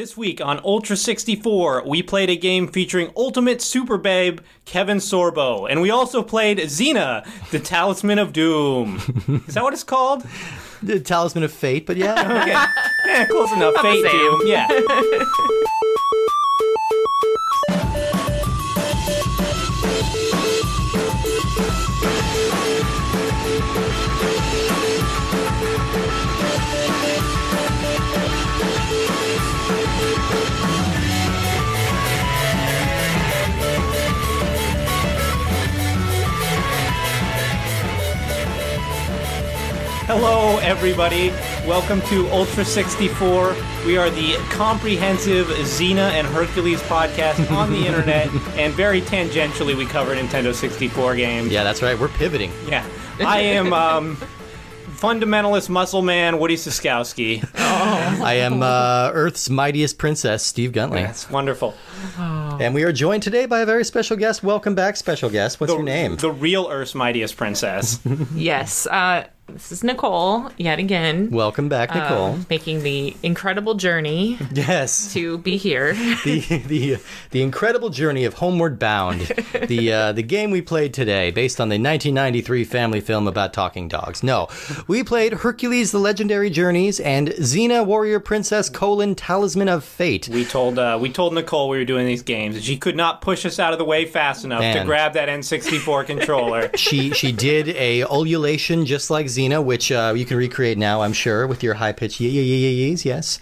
This week on Ultra 64, we played a game featuring Ultimate Super Babe Kevin Sorbo, and we also played Xena, the Talisman of Doom. Is that what it's called? The Talisman of Fate, but yeah. Okay. Yeah, close enough. Fate same. Doom. Yeah. Hello, everybody. Welcome to Ultra 64. We are the comprehensive Xena and Hercules podcast on the internet, and very tangentially, we cover Nintendo 64 games. yeah, that's right. We're pivoting. Yeah. I am um, fundamentalist muscle man Woody Siskowski. I am uh, Earth's mightiest princess, Steve Guntley. That's wonderful. And we are joined today by a very special guest. Welcome back, special guest. What's your name? The real Earth's mightiest princess. Yes, uh, this is Nicole yet again. Welcome back, Nicole. uh, making the incredible journey yes. to be here. the the the incredible journey of Homeward Bound, the uh, the game we played today, based on the 1993 family film about talking dogs. No, we played Hercules: The Legendary Journeys and Xena: Warrior Princess: colon Talisman of Fate. we told uh, we told Nicole we were doing these games, and she could not push us out of the way fast enough to grab that N64 controller. She she did a ululation just like Xena, which uh, you can recreate now, I'm sure, with your high pitched yee yee yee yees. Yes.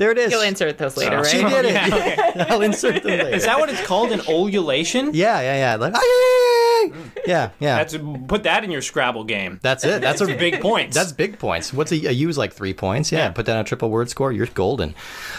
There it is. You'll insert those later, right? She did it. Yeah, okay. I'll insert them later. Is that what it's called? An ululation? Yeah, yeah, yeah. Like, ah, yeah, yeah, yeah. yeah, yeah. That's put that in your Scrabble game. That's it. That's a big points. That's big points. What's a, a use like three points? Yeah, Yeah. put that on a triple word score. You're golden.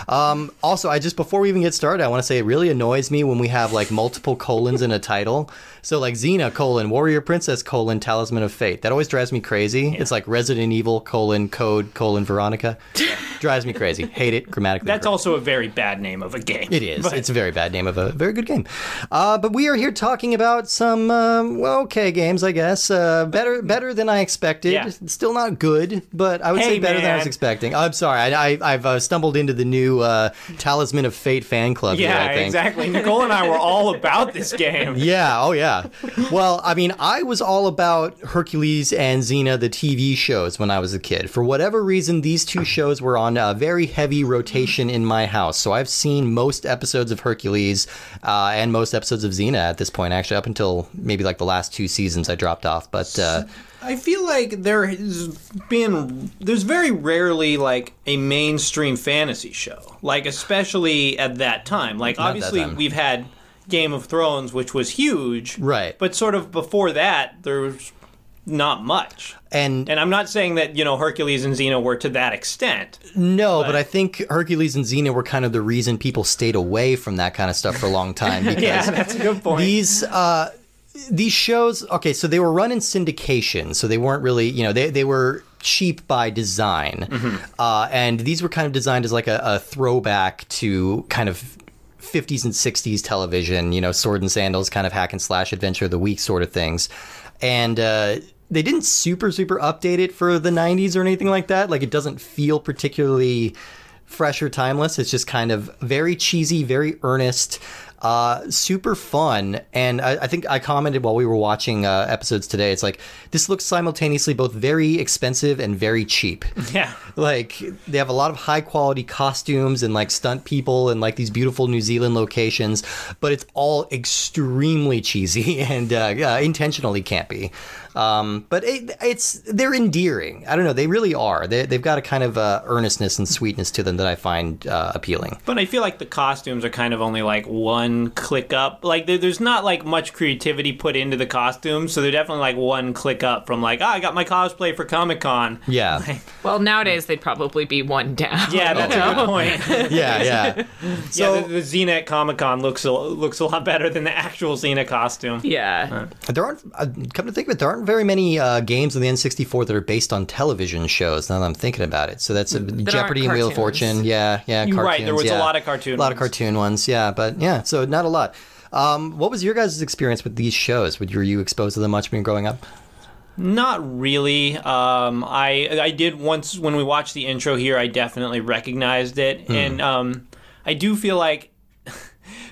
Um, also, I just before we even get started, I want to say it really annoys me when we have like multiple colons in a title. So like Xena colon Warrior Princess colon Talisman of Fate. That always drives me crazy. It's like Resident Evil colon Code colon Veronica. drives me crazy. Hate it. Grammatically. That's correct. also a very bad name of a game. It is. But- It's a very bad name of a very good game. Uh, but we are here talking about some um, well, okay games, I guess. Uh, better, better than I expected. Yeah. Still not good, but I would Hey, say better than I was expecting. I'm sorry. I, I, I've uh, stumbled into the new uh, Talisman of Fate fan club. here, yeah, I think. exactly. Nicole and I were all about this game. Yeah, oh yeah. Well, I mean, I was all about Hercules and Xena, the TV shows, when I was a kid. For whatever reason, these two shows were on a very heavy rotation in my house. So I've seen most episodes of Hercules uh, and most episodes of Xena at this point, actually, up until maybe like the last two seasons I dropped off. But uh, I feel like there has been there's very rarely like a mainstream fantasy show. Like especially at that time. Like obviously time. we've had Game of Thrones which was huge. Right. But sort of before that there was not much. and, And I'm not saying that, you know, Hercules and Xena were to that extent. no, but I think Hercules and Xena were kind of the reason people stayed away from that kind of stuff for a long time because Yeah, that's a good point. these uh these shows okay so they were run in syndication so they weren't really you know they, they were cheap by design uh, and these were kind of designed as like a, a throwback to kind of 50s and 60s television you know sword and sandals kind of hack and slash adventure of the week sort of things and uh, they didn't super super update it for the 90s or anything like that like it doesn't feel particularly fresh or timeless. It's just kind of very cheesy, very earnest, uh, super fun. And I, I think I commented while we were watching uh, episodes today. It's like this looks simultaneously both very expensive and very cheap. yeah. like they have a lot of high quality costumes and like stunt people and like these beautiful New Zealand locations, but it's all extremely cheesy and uh, intentionally campy. Um, but it, it's they're endearing. I don't know. They really are. They, they've got a kind of uh, earnestness and sweetness to them that I find uh, appealing. But I feel like the costumes are kind of only like one click up. Like there, there's not like much creativity put into the costumes, so they're definitely like one click up from like, oh, I got my cosplay for Comic Con. Yeah, Well, nowadays they'd probably be one down. Yeah, that's a good point. yeah, yeah. So yeah, the, the Xena Comic Con looks a, looks a lot better than the actual Xena costume. Yeah. There aren't, uh, come to think of it, there aren't very many uh, games on the N64 that are based on television shows. Now that I'm thinking about it, so that's uh, Jeopardy and Wheel of. Fortune. Yeah, yeah, You're cartoons. right, there was a lot of cartoon a lot of cartoon ones. Yeah, but yeah, so not a lot. Um, what was your guys' experience with these shows? Were you exposed to them much when you were growing up? Not really. Um, I I did once when we watched the intro here. I definitely recognized it, and um, I do feel like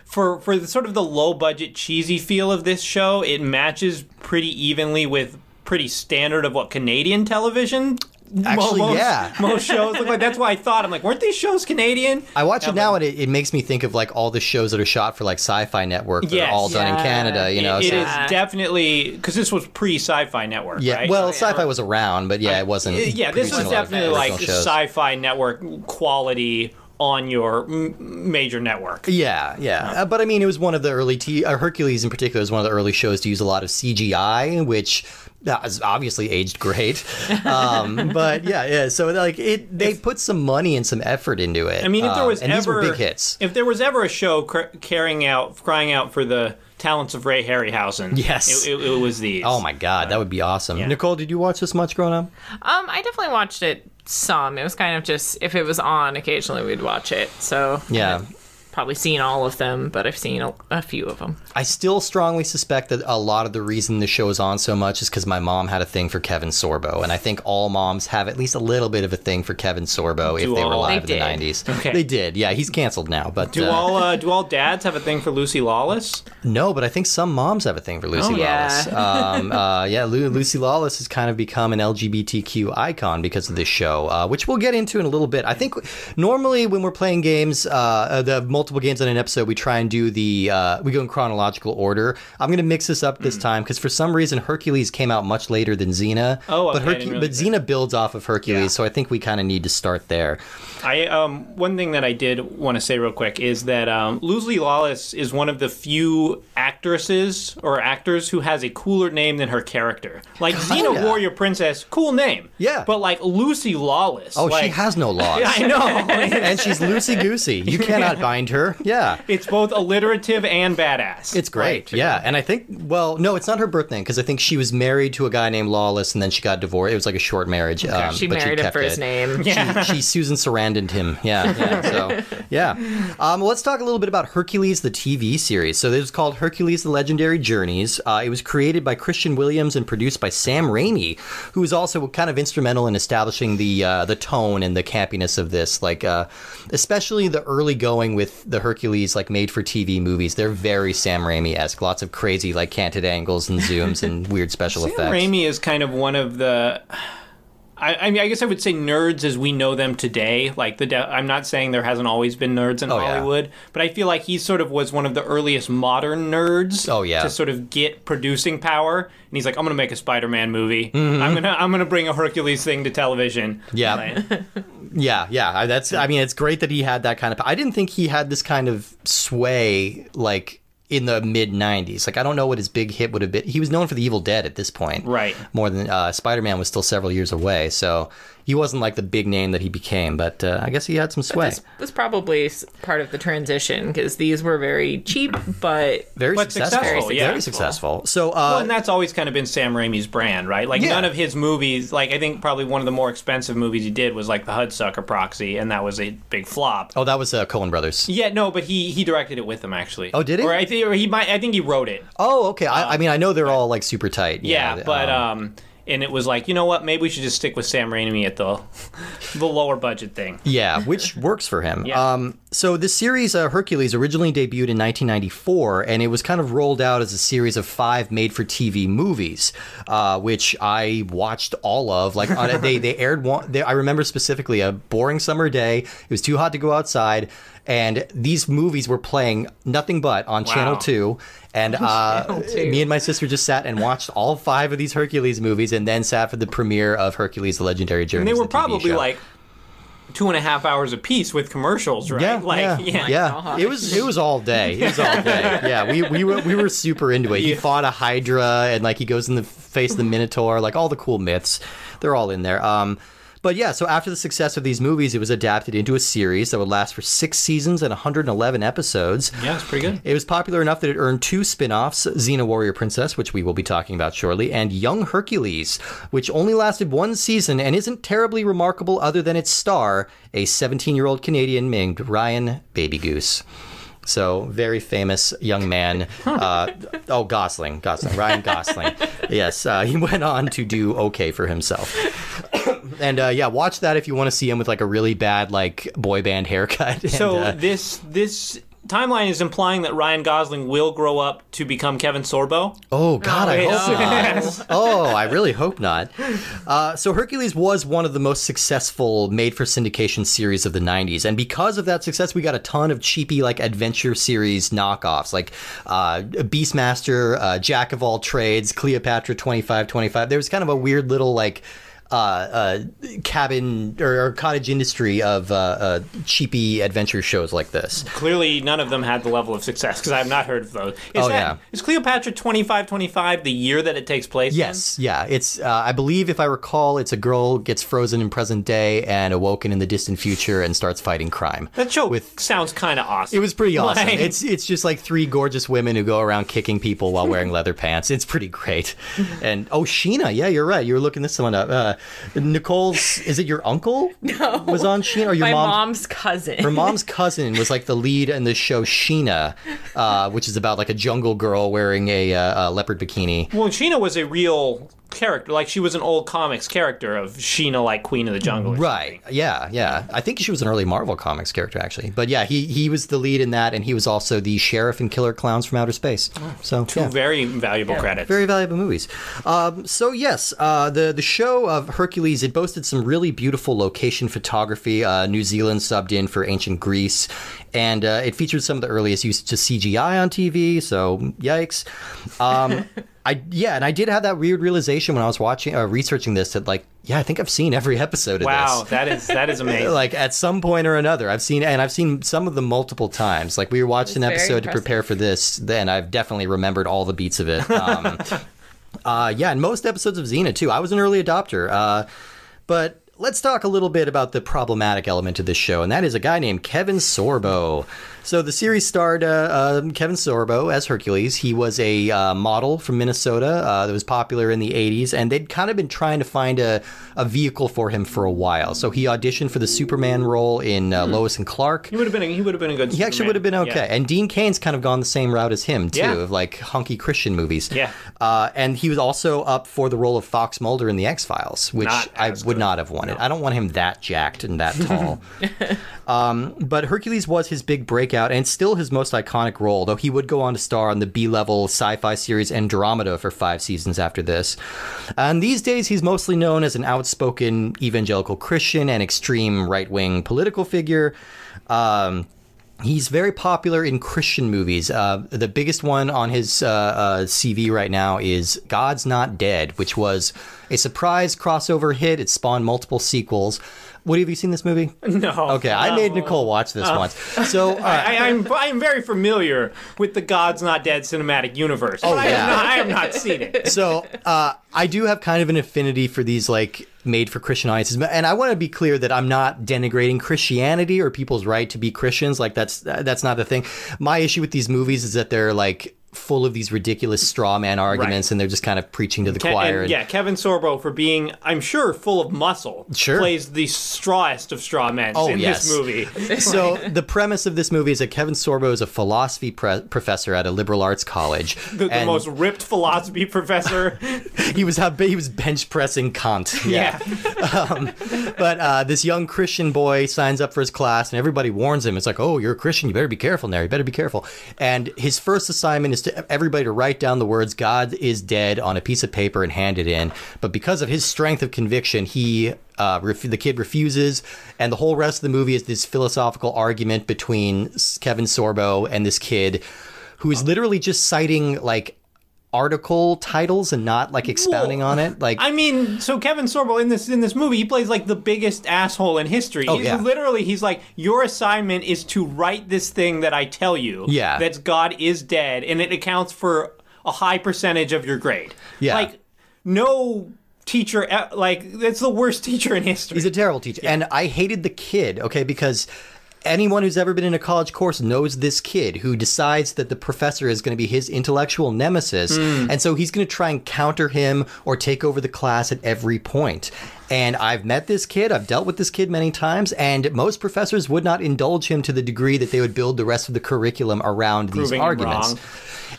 for for the sort of the low budget cheesy feel of this show, it matches pretty evenly with pretty standard of what Canadian television. Actually, most, yeah. most shows look like. That's why I thought I'm like, weren't these shows Canadian? I watch Yeah, it now and it, it makes me think of like all the shows that are shot for like Sci-Fi Network that Yes. are all done in Canada. You know, it so- is definitely because this was pre Sci-Fi Network. yeah. right? Well, yeah. Sci-Fi was around, but yeah, it wasn't. Yeah, this was producing a lot of definitely like shows. sci-fi network quality on your m- major network. Yeah, yeah. Uh, but I mean, it was one of the early t- uh, Hercules in particular was one of the early shows to use a lot of CGI, which that has obviously aged great. Um, but yeah, yeah. So like it, they put some money and some effort into it. I mean, if there Um, was and ever these were big hits. if there was ever a show cr- carrying out, crying out for the talents of Ray Harryhausen, Yes. it, it, it was these. Oh my god, that would be awesome. yeah. Nicole, did you watch this much growing up? Um, I definitely watched it some. It was kind of just if it was on, occasionally we'd watch it. So Yeah. I've probably seen all of them, but I've seen a, a few of them. I still strongly suspect that a lot of the reason the show is on so much is because my mom had a thing for Kevin Sorbo, and I think all moms have at least a little bit of a thing for Kevin Sorbo if Do they were all? alive They in the '90s. Okay. They did, yeah. He's canceled now, but Do uh, all uh, do all dads have a thing for Lucy Lawless? no, but I think some moms have a thing for Lucy Oh, yeah. Lawless. Um, uh, yeah, Lu- Lucy Lawless has kind of become an LGBTQ icon because of this show, uh, which we'll get into in a little bit. I think normally when we're playing games, uh, uh, the multiple games in an episode, we try and do the uh, we go in chronological order. I'm going to mix this up this time because for some reason Hercules came out much later than Xena. Oh, but okay, I didn't but realize Xena builds off of Hercules, Yeah. so I think we kind of need to start there. I um one thing that I did want to say real quick is that um, Lucy Lawless is one of the few actresses or actors who has a cooler name than her character. Like Xena yeah. Warrior Princess, cool name. Yeah. But like Lucy Lawless. Oh, like, she has no laws. I know. and she's loosey goosey. You cannot bind her. Yeah. it's both alliterative and badass. It's great, yeah. And I think, well, no, it's not her birth name because I think she was married to a guy named Lawless, and then she got divorced. It was like a short marriage. Um, She but married him kept for his it. name. Yeah. She, she Susan Sarandoned him. Yeah, yeah. So, yeah. Um, let's talk a little bit about Hercules, the TV series. So, this is called Hercules: The Legendary Journeys. Uh, it was created by Christian Williams and produced by Sam Raimi, who was also kind of instrumental in establishing the uh, the tone and the campiness of this. Like, uh, especially the early going with the Hercules like made for TV movies. They're very Sam Raimi esque. Lots of crazy like canted angles and zooms and weird special Sam effects. Raimi is kind of one of the. I, I mean, I guess I would say nerds as we know them today. Like the, de- I'm not saying there hasn't always been nerds in Oh, yeah. Hollywood, but I feel like he sort of was one of the earliest modern nerds. Oh, yeah. to sort of get producing power. And he's like, I'm gonna make a Spider-Man movie. I'm gonna, I'm gonna bring a Hercules thing to television. Mm-hmm. Yeah. Yeah, yeah. That's. I mean, it's great that he had that kind of. I didn't think he had this kind of sway like in the mid '90s. Like, I don't know what his big hit would have been. He was known for The Evil Dead at this point, Right. More than uh, Spider-Man was still several years away, so he wasn't like the big name that he became. But uh, I guess he had some sway. This was probably s- part of the transition because these were very cheap, but Very But successful. successful, yeah. Very successful. So, uh, well, and that's always kind of been Sam Raimi's brand, right? Like Yeah. none of his movies. Like I think probably one of the more expensive movies he did was like The Hudsucker Proxy, and that was a big flop. oh, that was uh, Coen Brothers. Yeah, no, but he he directed it with them actually. Oh, did he? Or I think or he might. I think he wrote it. Oh, okay. I, I mean, I know they're all like super tight. Yeah, but um, and it was like, you know what? Maybe we should just stick with Sam Raimi at the the lower budget thing. Yeah, which works for him. Yeah. Um, so the series uh, Hercules originally debuted in 1994, and it was kind of rolled out as a series of five made-for-TV movies, uh, which I watched all of. Like on a, they they aired one. They, I remember specifically a boring summer day. It was too hot to go outside. And these movies were playing nothing but on Channel 2. And uh, Channel 2. me and my sister just sat and watched all five of these Hercules movies and then sat for the premiere of Hercules The Legendary Journey. And they were probably like two and a half hours a piece with commercials, right? Yeah, like yeah, yeah. yeah. It was it was all day. It was all day. Yeah, we we were we were super into it. He Yeah. fought a Hydra and like he goes in the face of the Minotaur, like all the cool myths. They're all in there. Um, but yeah, so after the success of these movies, it was adapted into a series that would last for six seasons and 111 episodes. Yeah, it's pretty good. It was popular enough that it earned two spin offs Xena Warrior Princess, which we will be talking about shortly, and Young Hercules, which only lasted one season and isn't terribly remarkable other than its star, a 17 year old Canadian named Ryan Baby Goose. So very famous young man. Uh, oh, Gosling, Gosling, Ryan Gosling. yes, uh, he went on to do okay for himself. And uh, yeah, watch that if you want to see him with like a really bad like boy band haircut. And, So uh, this this timeline is implying that Ryan Gosling will grow up to become Kevin Sorbo. Oh God, I hope not. Yes. Oh, I really hope not. Uh, so Hercules was one of the most successful made-for syndication series of the '90s, and because of that success, we got a ton of cheapy like adventure series knockoffs, like uh, Beastmaster, uh, Jack of All Trades, Cleopatra 2525. There was kind of a weird little like. Uh, uh, cabin or, or cottage industry of uh, uh, cheapy adventure shows like this. Clearly, none of them had the level of success because I have not heard of those. Is Oh, that, yeah. Is Cleopatra twenty five twenty five the year that it takes place? in? Yes, yeah. It's uh, I believe if I recall, it's a girl gets frozen in present day and awoken in the distant future and starts fighting crime. That show With- sounds kind of awesome. It was pretty awesome. Like- It's it's just like three gorgeous women who go around kicking people while wearing leather pants. It's pretty great. And oh, Sheena, yeah, you're right. You were looking this one up. Uh, Nicole's is it your uncle? No, was on Sheena or your My mom? mom's cousin. Her mom's cousin was like the lead in the show Sheena, uh, which is about like a jungle girl wearing a, uh, a leopard bikini. Well, Sheena was a real character. Like she was an old comics character of Sheena, like Queen of the Jungle. or Right. Yeah. Yeah. I think she was an early Marvel Comics character, actually. But yeah, he he was the lead in that, and he was also the sheriff in Killer Clowns from Outer Space. So Two yeah. very valuable credits. Very valuable movies. Um, so yes, uh, the the show of Hercules it boasted some really beautiful location photography. Uh, New Zealand subbed in for ancient Greece, and uh, it featured some of the earliest use to CGI on TV. So yikes. Um, I yeah, and I did have that weird realization when I was watching uh, researching this that like yeah, I think I've seen every episode of wow, this. that is that is amazing. Like at some point or another, I've seen, and I've seen some of them multiple times. Like we watched an very episode to prepare for this, then I've definitely remembered all the beats of it. Um, uh, yeah, and most episodes of Xena too. I was an early adopter, uh, but let's talk a little bit about the problematic element of this show, and that is a guy named Kevin Sorbo. So the series starred uh, um Kevin Sorbo as Hercules. He was a uh, model from Minnesota uh, that was popular in the 80s, and they'd kind of been trying to find a, a vehicle for him for a while. So he auditioned for the Superman role in uh, Lois and Clark. he would have been a, he would have been a good. He actually would have been okay. And Dean Cain's kind of gone the same route as him, too, Yeah. of like hunky Christian movies. Yeah. Uh, and he was also up for the role of Fox Mulder in The X Files, which I would good. not have wanted. I don't want him that jacked and that tall. um, but Hercules was his big breakout and still his most iconic role, though he would go on to star on the B level sci fi series Andromeda for five seasons after this. And these days, he's mostly known as an outspoken evangelical Christian and extreme right wing political figure. Um, He's very popular in Christian movies. Uh, the biggest one on his uh, uh, CV right now is God's Not Dead, which was a surprise crossover hit. It spawned multiple sequels. Woody, have you seen this movie? No. Okay, I made Nicole watch this once. So, uh, I, I'm I'm very familiar with the God's Not Dead cinematic universe. Oh I yeah. Have not, I have not seen it. so uh, I do have kind of an affinity for these like made for Christian audiences, and I want to be clear that I'm not denigrating Christianity or people's right to be Christians. Like that's that's not the thing. My issue with these movies is that they're like full of these ridiculous straw man arguments, and they're just kind of preaching to the Ke- choir. and, yeah, Kevin Sorbo for being, I'm sure, full of muscle. Sure. Plays the strawest of straw men Oh, in yes. this movie. so the premise of this movie is that Kevin Sorbo is a philosophy pre- professor at a liberal arts college. The, the most ripped philosophy professor. he was he was bench pressing Kant. yeah. But uh, this young Christian boy signs up for his class, and everybody warns him. It's like, oh, you're a Christian. You better be careful now. You better be careful. And his first assignment is to everybody to write down the words "God is dead" on a piece of paper and hand it in. But because of his strength of conviction, he uh, ref- the kid refuses, and the whole rest of the movie is this philosophical argument between Kevin Sorbo and this kid, who is literally just citing like article titles and not like expounding on it. Like I mean, so Kevin Sorbo in this in this movie, he plays like the biggest asshole in history. Oh, He's yeah. literally he's like, your assignment is to write this thing that I tell you. Yeah. That God is dead, and it accounts for a high percentage of your grade. Yeah. Like no teacher like it's the worst teacher in history. He's a terrible teacher. And I hated the kid, okay, because anyone who's ever been in a college course knows this kid who decides that the professor is going to be his intellectual nemesis. Hmm. And so he's going to try and counter him or take over the class at every point. And I've met this kid, I've dealt with this kid many times, and most professors would not indulge him to the degree that they would build the rest of the curriculum around these Proving arguments. wrong.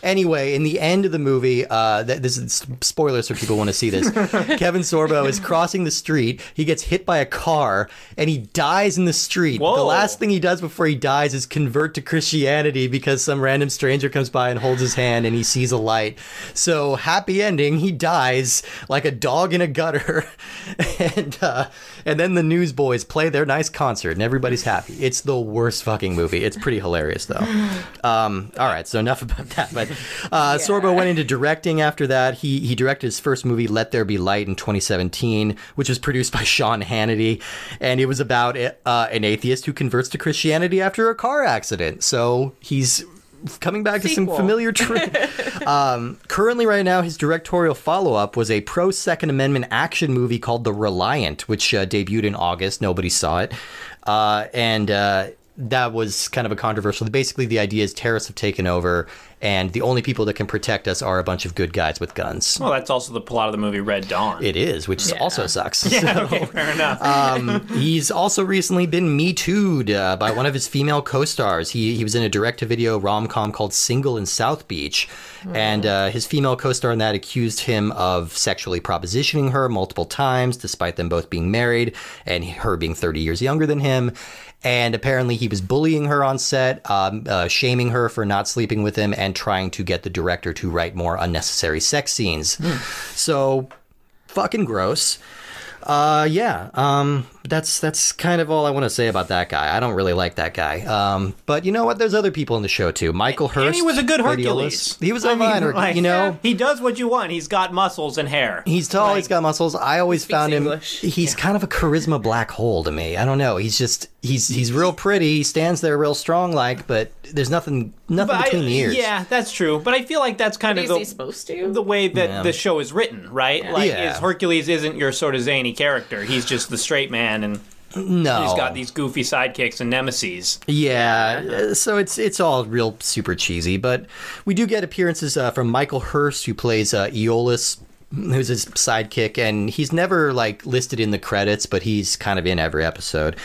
Anyway, in the end of the movie, uh, this is spoilers for people want to see this. Kevin Sorbo is crossing the street. He gets hit by a car and he dies in the street. The last thing he does before he dies is convert to Christianity because some random stranger comes by and holds his hand and he sees a light. So happy ending. He dies like a dog in a gutter, and uh, and then the newsboys play their nice concert and everybody's happy. It's the worst fucking movie. It's pretty hilarious though. Um, all right, so enough about that. But uh, Sorbo went into directing after that. He he directed his first movie, Let There Be Light, in 2017, which was produced by Sean Hannity, and it was about uh, an atheist who converts to Christianity after a car accident. So he's coming back to some familiar truth. um, currently, right now, his directorial follow up was a pro Second Amendment action movie called The Reliant, which uh, debuted in August. Nobody saw it. Uh, and uh, that was kind of a controversial. Basically, the idea is terrorists have taken over, and the only people that can protect us are a bunch of good guys with guns. Well, that's also the plot of the movie Red Dawn. It is, which Yeah. also sucks. yeah, okay, fair enough. Um, he's also recently been Me Too'd uh, by one of his female co-stars. He he was in a direct-to-video rom-com called Single in South Beach, and uh, his female co-star in that accused him of sexually propositioning her multiple times, despite them both being married and her being 30 years younger than him. And apparently, he was bullying her on set, um, uh, shaming her for not sleeping with him, and trying to get the director to write more unnecessary sex scenes. So, fucking gross. Uh, yeah. Um, that's that's kind of all I want to say about that guy. I don't really like that guy. Um, but you know what? There's other people in the show too. Michael Hurst. and he was a good Gladiolus. Hercules. He was I a mean, like, you know, he does what you want. He's got muscles and hair. he's tall. he's got muscles. I always found him. English. He's kind of a charisma black hole to me. I don't know. He's just he's he's real pretty. He stands there real strong like, but there's nothing nothing But I- between the ears. Yeah, that's true. But I feel like that's kind Is of he the, supposed to? the way that Yeah. the show is written, right? Like, Yeah. is Hercules isn't your sort of zany character. He's just the straight man, and No, he's got these goofy sidekicks and nemesis. Yeah, so it's it's all real super cheesy, but we do get appearances uh, from Michael Hurst, who plays uh, Iolaus, who's his sidekick, and he's never like listed in the credits, but he's kind of in every episode.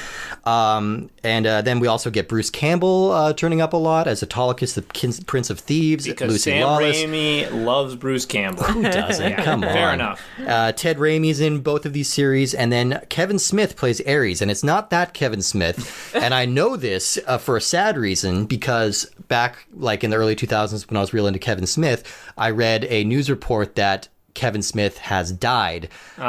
Um, and uh, then we also get Bruce Campbell uh, turning up a lot as Autolycus, the Prince of Thieves, Because Lucy Sam Lawless. Raimi loves Bruce Campbell. Who doesn't? Come on. Fair enough. Uh, Ted Raimi's in both of these series, and then Kevin Smith plays Ares, and it's not that Kevin Smith. and I know this uh, for a sad reason because back like in the early 2000s when I was real into Kevin Smith, I read a news report that Kevin Smith has died uh,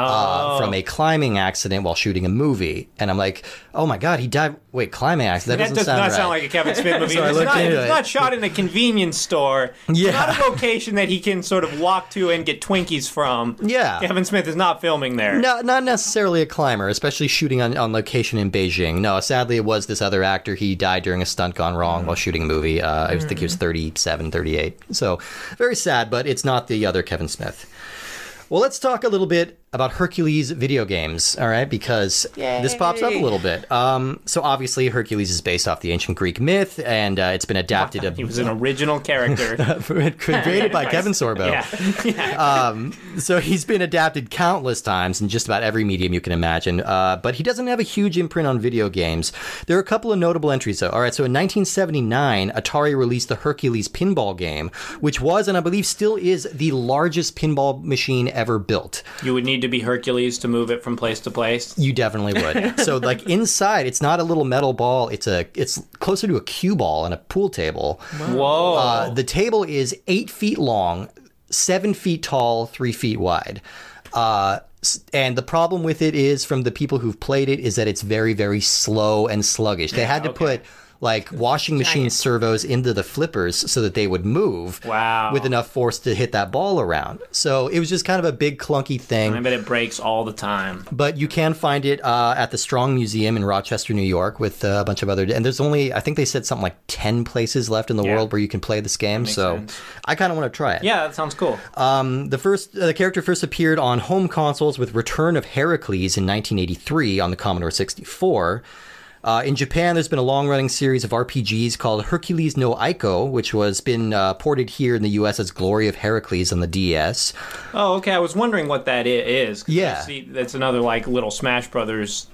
Oh. from a climbing accident while shooting a movie, and I'm like, oh my god, he died. Wait, climbing accident? That, That doesn't does sound not right. sound like a Kevin Smith movie. So it's not, it's it. not shot in a convenience store. It's Yeah. not a location that he can sort of walk to and get Twinkies from. Yeah. Kevin Smith is not filming there. No, not necessarily a climber, especially shooting on, on location in Beijing. No, sadly, it was this other actor. He died during a stunt gone wrong while shooting a movie. Uh, I think he was 37, 38. So very sad, but it's not the other Kevin Smith. Well, let's talk a little bit about Hercules video games, all right? Because this pops up a little bit. Um, so obviously, Hercules is based off the ancient Greek myth, and uh, it's been adapted. He was an original character. created by Kevin Sorbo. yeah. So he's been adapted countless times in just about every medium you can imagine, uh, but he doesn't have a huge imprint on video games. There are a couple of notable entries, though. All right, so in 1979, Atari released the Hercules pinball game, which was, and I believe still is, the largest pinball machine ever built. You would need to be Hercules to move it from place to place. You definitely would. so, like inside, it's not a little metal ball; it's a it's closer to a cue ball and a pool table. Whoa. Uh, the table is eight feet long, seven feet tall, three feet wide. Uh, and the problem with it is, from the people who've played it, is that it's very, very slow and sluggish. They had to okay. put like washing machine Giant. servos into the flippers so that they would move Wow. with enough force to hit that ball around. So it was just kind of a big clunky thing. I bet it breaks all the time. But you can find it uh, at the Strong Museum in Rochester, New York, with uh, a bunch of other. And there's only, I think they said something like ten places left in the Yeah. world where you can play this game. So sense. I kind of want to try it. Yeah, that sounds cool. The first, uh, the character first appeared on home consoles with Return of Heracles in 1983 on the Commodore 64. Uh, in Japan, there's been a long-running series of RPGs called Hercules no Eiko, which was been uh, ported here in the U.S. as Glory of Heracles on the DS. Oh, okay. I was wondering what that is. i- is. 'cause I Yeah. see that's another like little Smash Brothers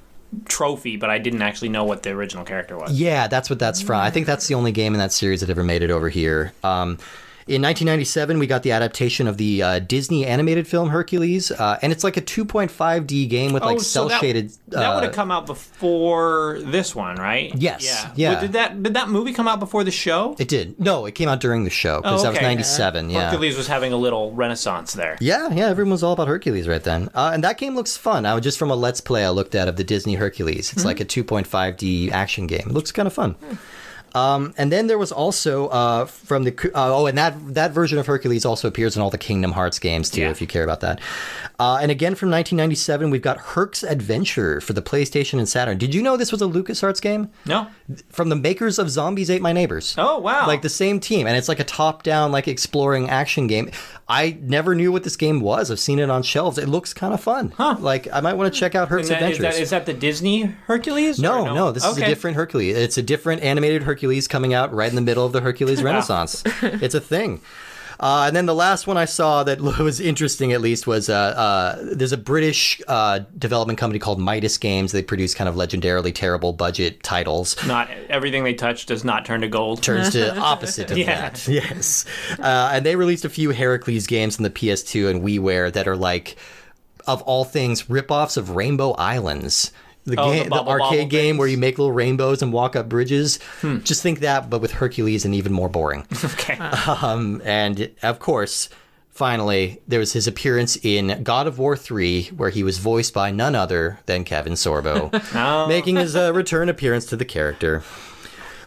trophy, but I didn't actually know what the original character was. Yeah, that's what that's from. I think that's the only game in that series that ever made it over here. Um, in 1997, we got the adaptation of the uh, Disney animated film Hercules, uh, and it's like a 2.5D game with like Oh, so cel that- shaded. That uh, would have come out before this one, right? Yes, Yeah. yeah. But did that did that movie come out before the show? It did. No, it came out during the show because Oh, that was 97. Yeah. Hercules was having a little renaissance there. Yeah, yeah, everyone was all about Hercules right then. Uh, and that game looks fun. I was just from a Let's Play I looked at of the Disney Hercules. It's like a 2.5D action game. It looks kind of fun. Um, and then there was also uh, from the uh, oh, and that that version of Hercules also appears in all the Kingdom Hearts games too, Yeah. if you care about that. Uh, and again from 1997, we've got Herc's Adventure for the PlayStation and Saturn. Did you know this was a LucasArts game No. from the makers of Zombies Ate My Neighbors? Oh wow. like the same team and it's like a top-down like exploring action game i never knew what this game was i've seen it on shelves it looks kind of fun Huh. like i might want to check out herc's Adventure. Is that, is, adventures that, is that the Disney Hercules? no, or no, this is a different Hercules. It's a different animated Hercules coming out right in the middle of the Hercules Renaissance. it's a thing. Uh, and then the last one I saw that was interesting, at least, was uh, uh, there's a British uh, development company called Midas Games. They produce kind of legendarily terrible budget titles. Not everything they touch does not turn to gold. turns to opposite of Yeah. that. Yes. Uh, and they released a few Heracles games on the PS2 and WiiWare that are like, of all things, ripoffs of Rainbow Islands. The, Oh, the game, the, bubble arcade game where you make little rainbows and walk up bridges. Hmm. Just think that, but with Hercules and even more boring. Okay. um, and of course, finally, there was his appearance in God of War 3, where he was voiced by none other than Kevin Sorbo, Oh. making his uh, return appearance to the character.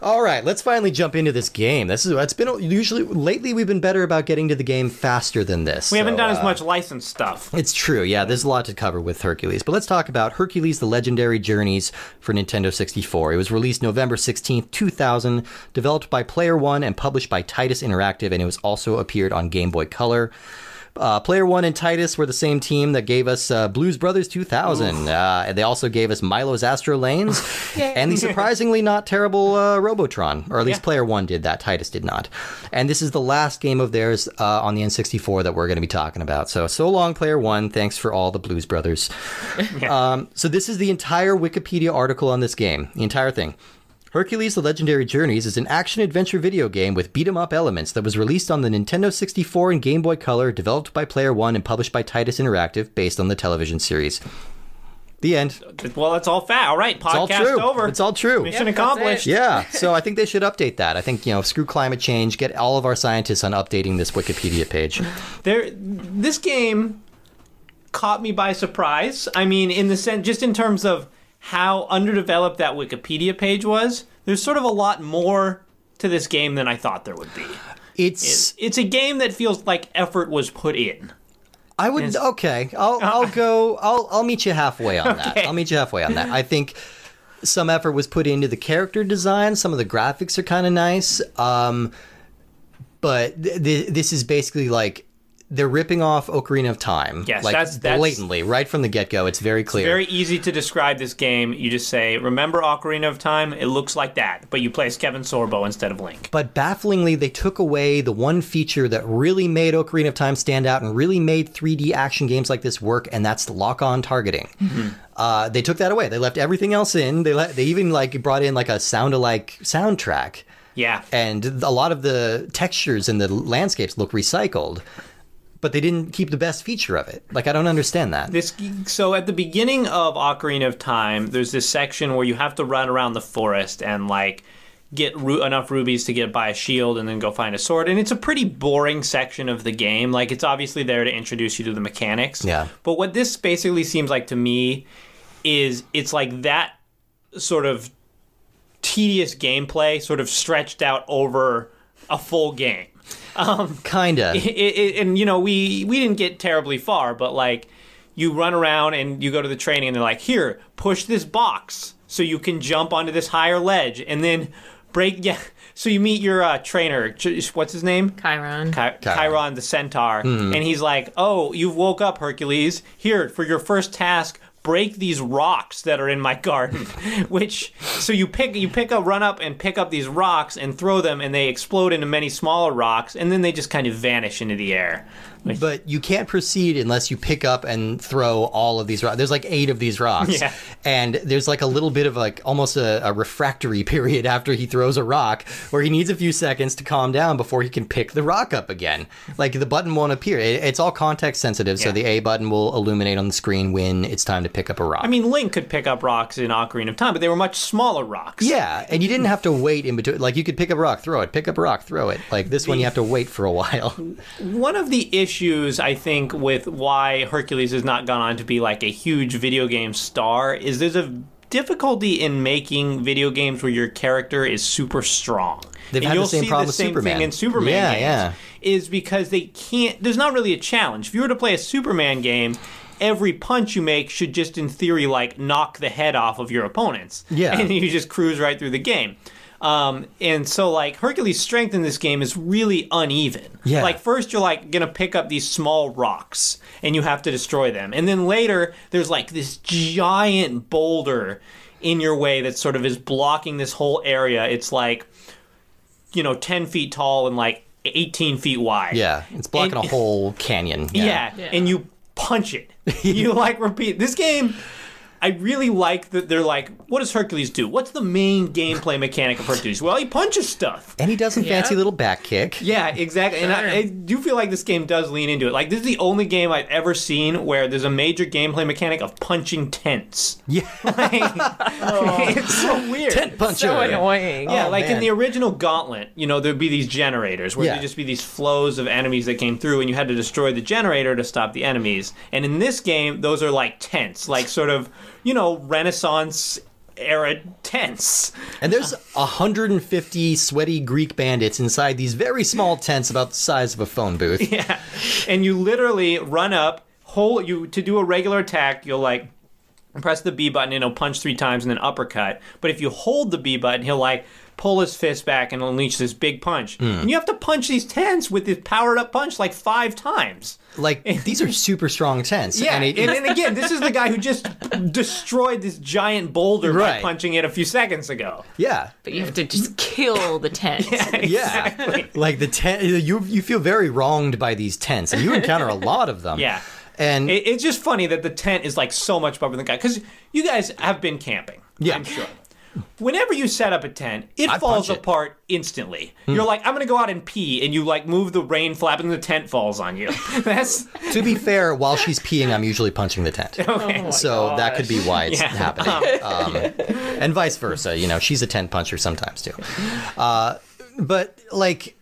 All right, let's finally jump into this game. This is it's been usually lately we've been better about getting to the game faster than this. we haven't so, done uh, as much licensed stuff. It's true, yeah. There's a lot to cover with Hercules, but let's talk about Hercules: The Legendary Journeys for Nintendo 64. It was released November 16th, 2000, developed by Player One and published by Titus Interactive, and it was also appeared on Game Boy Color. Uh, Player One and Titus were the same team that gave us uh, Blues Brothers 2000. Uh, and they also gave us Milo's Astro Lanes and the surprisingly not terrible uh, Robotron, or at least Yeah. Player One did that. Titus did not. And this is the last game of theirs uh, on the N64 that we're going to be talking about. So, so long, Player One. Thanks for all the Blues Brothers. um, so, this is the entire Wikipedia article on this game, the entire thing. Hercules The Legendary Journeys is an action adventure video game with beat 'em up elements that was released on the Nintendo 64 and Game Boy Color, developed by Player One and published by Titus Interactive, based on the television series. The end. Well, that's all fat. All right, It's all podcast true. over. It's all true. Mission Yep, that's accomplished. Yeah, so I think they should update that. I think, you know, screw climate change, get all of our scientists on updating this Wikipedia page. There, this game caught me by surprise. I mean, in the sense, just in terms of how underdeveloped that Wikipedia page was. There's sort of a lot more to this game than I thought there would be. It's, It's a game that feels like effort was put in. I would, okay, I'll, I'll go, I'll, I'll meet you halfway on that. I'll meet you halfway on that. I think some effort was put into the character design. Some of the graphics are kind of nice. Um, but th- th- this is basically like, they're ripping off Ocarina of Time. Yes, like that's- that's- blatantly, right from the get go. It's very clear. Very easy to describe this game. You just say, "Remember Ocarina of Time? It looks like that," but you play as Kevin Sorbo instead of Link. But bafflingly, they took away the one feature that really made Ocarina of Time stand out and really made 3D action games like this work, and that's lock-on targeting. Uh, they took that away. They left everything else in. They let, they even like brought in like a sound-alike soundtrack, Yeah. and a lot of the textures and the landscapes look recycled. But they didn't keep the best feature of it. Like I don't understand that. This so at the beginning of Ocarina of Time, there's this section where you have to run around the forest and like get ru- enough rubies to get by a shield and then go find a sword. And it's a pretty boring section of the game. Like it's obviously there to introduce you to the mechanics. Yeah. But what this basically seems like to me is it's like that sort of tedious gameplay sort of stretched out over a full game. Kinda. it, it, and you know we we didn't get terribly far but like you run around and you go to the training and they're like here push this box so you can jump onto this higher ledge and then break yeah so you meet your uh, trainer what's his name Chiron. Chi- Chiron. Chiron the centaur and he's like oh you've woke up hercules here for your first task break these rocks that are in my garden. Which so you pick you pick up run up and pick up these rocks and throw them, and they explode into many smaller rocks, and then they just kind of vanish into the air. But you can't proceed unless you pick up and throw all of these rocks. There's like eight of these rocks. Yeah. And there's like a little bit of like almost a, a refractory period after he throws a rock where he needs a few seconds to calm down before he can pick the rock up again. Like the button won't appear. It, it's all context sensitive, so Yeah. the A button will illuminate on the screen when it's time to pick up a rock. I mean, Link could pick up rocks in Ocarina of Time, but they were much smaller rocks. yeah, and you didn't have to wait in between. Like you could pick up a rock, throw it, pick up a rock, throw it. Like this one, you have to wait for a while. One of the issues I think with why Hercules has not gone on to be like a huge video game star is there's a difficulty in making video games where your character is super strong. They've and had the same problem the with same Superman. thing in Superman Yeah, games. yeah. Is because they can't. There's not really a challenge. If you were to play a Superman game. Every punch you make should just, in theory, like knock the head off of your opponents. Yeah. and you just cruise right through the game. Um, and so, like Hercules' strength in this game is really uneven. Yeah. Like first you're like gonna pick up these small rocks and you have to destroy them, and then later there's like this giant boulder in your way that sort of is blocking this whole area. It's like you know ten feet tall and like eighteen feet wide. Yeah, it's blocking And- a whole canyon. Yeah. Yeah. and you punch it. you like repeat this game. I really like that they're like, what does Hercules do? What's the main gameplay mechanic of Hercules? Well, he punches stuff. And he does some Yeah. fancy little back kick. Yeah, exactly. And I, I do feel like this game does lean into it. Like this is the only game I've ever seen where there's a major gameplay mechanic of punching tents. Yeah. Like, oh. it's so weird. Tent puncher. So annoying. Yeah, Oh, like in the original Gauntlet, you know, there'd be these generators where Yeah. there'd just be these flows of enemies that came through, and you had to destroy the generator to stop the enemies. And in this game, those are like tents, like sort of, you know, Renaissance era tents. And there's 150 sweaty Greek bandits inside these very small tents about the size of a phone booth. Yeah, and you literally run up, hold you to do a regular attack. You'll like press the B button and he'll punch three times and then uppercut. But if you hold the B button, he'll like pull his fist back and unleash this big punch. Hmm. And you have to punch these tents with this powered up punch like five times. Like these are super strong tents. Yeah, and and, it, and, again, this is the guy who just destroyed this giant boulder by punching it a few seconds ago. yeah, But you have to just kill the tent. yeah. Like the tent, you you feel very wronged by these tents, and you encounter a lot of them. Yeah. and It, it's just funny that the tent is like so much bigger than the guy because you guys have been camping. Yeah. I'm sure. Whenever you set up a tent, it I falls punch it. apart instantly. You're like, I'm gonna go out and pee, and you like move the rain flap, and the tent falls on you. That's to be fair, while she's peeing, I'm usually punching the tent. okay. so that could be why it's happening. Um, and vice versa. You know, she's a tent puncher sometimes too. Uh, but like,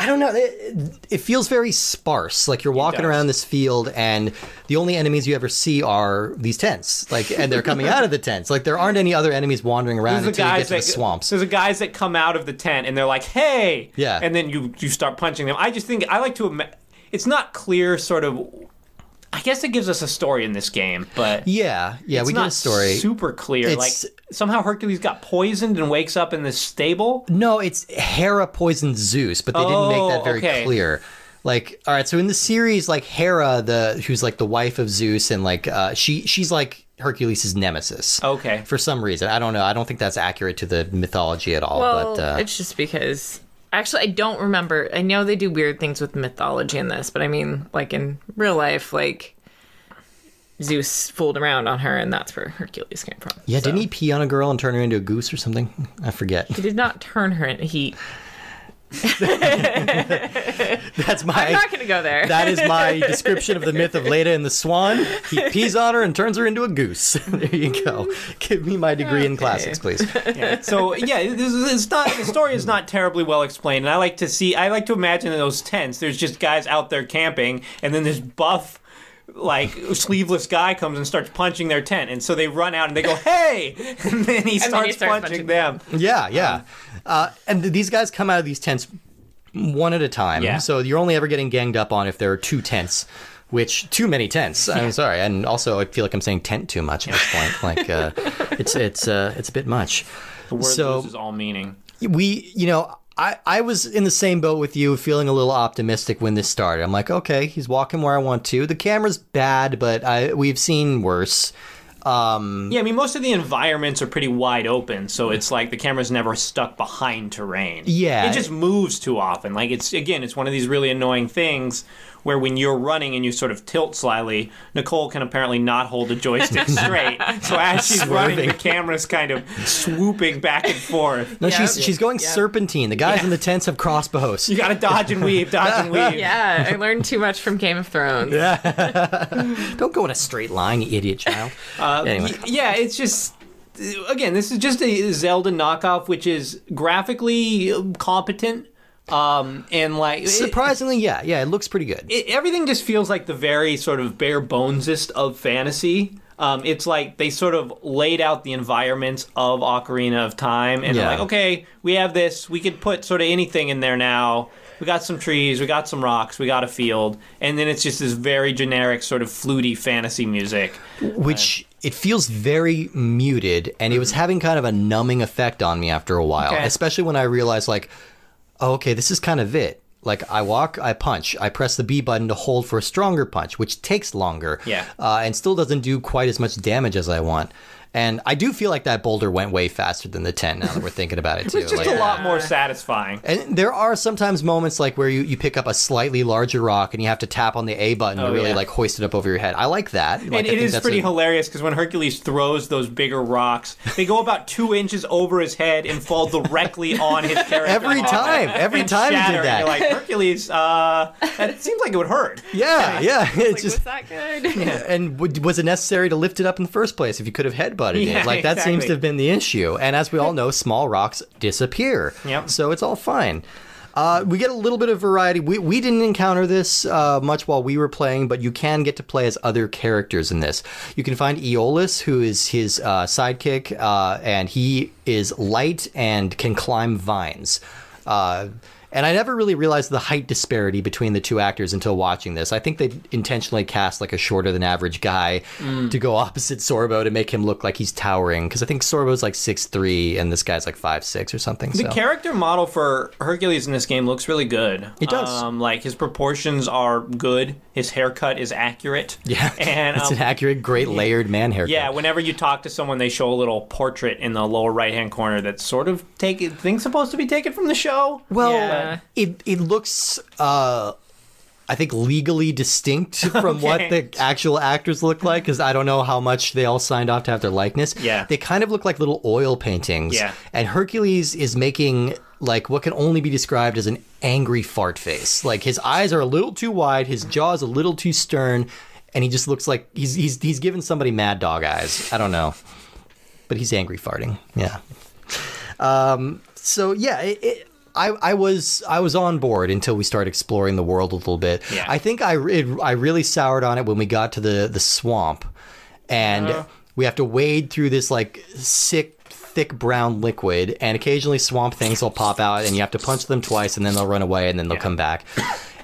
I don't know. It, it feels very sparse. Like you're walking around this field, and the only enemies you ever see are these tents. Like, and they're coming out of the tents. Like there aren't any other enemies wandering around There's the until you get guys to the that swamps. there's the guys that come out of the tent and they're like, "Hey!" Yeah. and then you you start punching them. I just think I like to. Ima- it's not clear, sort of. I guess it gives us a story in this game, but Yeah, yeah, it's we get a story. super clear. It's- like somehow Hercules got poisoned and wakes up in this stable. No, it's Hera poisoned Zeus, but they didn't make that Oh, very okay. clear. Like, all right, so in the series, like Hera, the who's like the wife of Zeus, and like uh, she she's like Hercules' nemesis. Okay. For some reason, I don't know. I don't think that's accurate to the mythology at all. Well, but uh, it's just because. Actually, I don't remember. I know they do weird things with mythology in this, but I mean, like in real life, like Zeus fooled around on her, and that's where Hercules came from. yeah, So- didn't he pee on a girl and turn her into a goose or something? I forget. He did not turn her in. He. That's my. I'm not going to go there. that is my description of the myth of Leda and the Swan. He pees on her and turns her into a goose. there you go. Give me my degree in Okay. classics, please. Yeah. So yeah, this is, it's not the story is not terribly well explained, and I like to see. I like to imagine in those tents, there's just guys out there camping, and then this buff. Like sleeveless guy comes and starts punching their tent, and so they run out and they go, "Hey!" and then he starts, starts punching punching them. Yeah, yeah. Uh, and th- these guys come out of these tents one at a time. Yeah. So you're only ever getting ganged up on if there are two tents, which too many tents. I'm sorry, and also I feel like I'm saying tent too much at this point. Like uh, it's it's uh, it's a bit much. The word So- loses all meaning. We, you know. I, I was in the same boat with you, feeling a little optimistic when this started. I'm like, okay, he's walking where I want to. The camera's bad, but I, we've seen worse. Um, yeah, I mean, most of the environments are pretty wide open, so it's like the camera's never stuck behind terrain. Yeah. It just moves too often. Like, it's, again, it's one of these really annoying things where when you're running and you sort of tilt slightly, Nicole can apparently not hold the joystick straight. so as she's running, the camera's kind of swooping back and forth. No, Yeah. she's she's going Yeah. serpentine. The guys Yeah. in the tents have crossbows. You gotta dodge and weave, dodge and weave. Yeah, I learned too much from Game of Thrones. Yeah. Don't go in a straight line, you idiot child. Uh, Anyway. y- yeah, it's just again, this is just a Zelda knockoff, which is graphically competent, um, and like it- Surprisingly, yeah, yeah, it looks pretty good. it, everything just feels like the very sort of bare bonesest of fantasy. Um, it's like they sort of laid out the environments of Ocarina of Time, and they're like, okay, we have this. We could put sort of anything in there now. We got some trees, we got some rocks, we got a field, and then it's just this very generic sort of fluty fantasy music. which it feels very muted and it was having kind of a numbing effect on me after a while Okay. especially when i realized like oh, okay this is kind of it. Like i walk i punch. I press the b button to hold for a stronger punch which takes longer Yeah. uh, and still doesn't do quite as much damage as i want and i do feel like that boulder went way faster than the 10 now that we're thinking about it too It's just Like- a lot more satisfying. and there are sometimes moments like where you, you pick up a slightly larger rock and you have to tap on the A button Oh, to really yeah. like hoist it up over your head. I like that. Like, and I it think is that's pretty a- hilarious because when Hercules throws those bigger rocks, they go about two inches over his head and fall directly on his character. Every time, every time he shatter, did that. Like Hercules. Uh, that seems like it would hurt. Yeah, yeah. It's Like, just was that good? Yeah. and w- was it necessary to lift it up in the first place if you could have Yeah? Like that seems to have been the issue. And as we all know, small rocks disappear. Yep. So it's all fine. Uh, we get a little bit of variety. We, we didn't encounter this uh, much while we were playing, but you can get to play as other characters in this. You can find Iolaus, who is his uh, sidekick, uh, and he is light and can climb vines. And I never really realized the height disparity between the two actors until watching this. I think they intentionally cast like a shorter than average guy Mm. to go opposite Sorbo to make him look like he's towering. Because I think Sorbo's like six three and this guy's like five six or something. The so. character model for Hercules in this game looks really good. It does. Um, like his proportions are good. His haircut is accurate. yeah, And it's um, an accurate, great layered man haircut. Yeah, whenever you talk to someone, they show a little portrait in the lower right hand corner that's sort of taken things supposed to be taken from the show. Well, Yeah. it it looks, uh, I think, legally distinct from what the actual actors look like because I don't know how much they all signed off to have their likeness. Yeah. they kind of look like little oil paintings. Yeah. and Hercules is making like what can only be described as an angry fart face. Like his eyes are a little too wide, his jaw is a little too stern, and he just looks like he's he's he's giving somebody mad dog eyes. I don't know, but he's angry farting. Yeah. Um, so yeah, it, it, I I was I was on board until we started exploring the world a little bit. Yeah. I think I it, I really soured on it when we got to the the swamp, and Uh. we have to wade through this like sick thick brown liquid and occasionally swamp things will pop out and you have to punch them twice and then they'll run away and then they'll Yeah. come back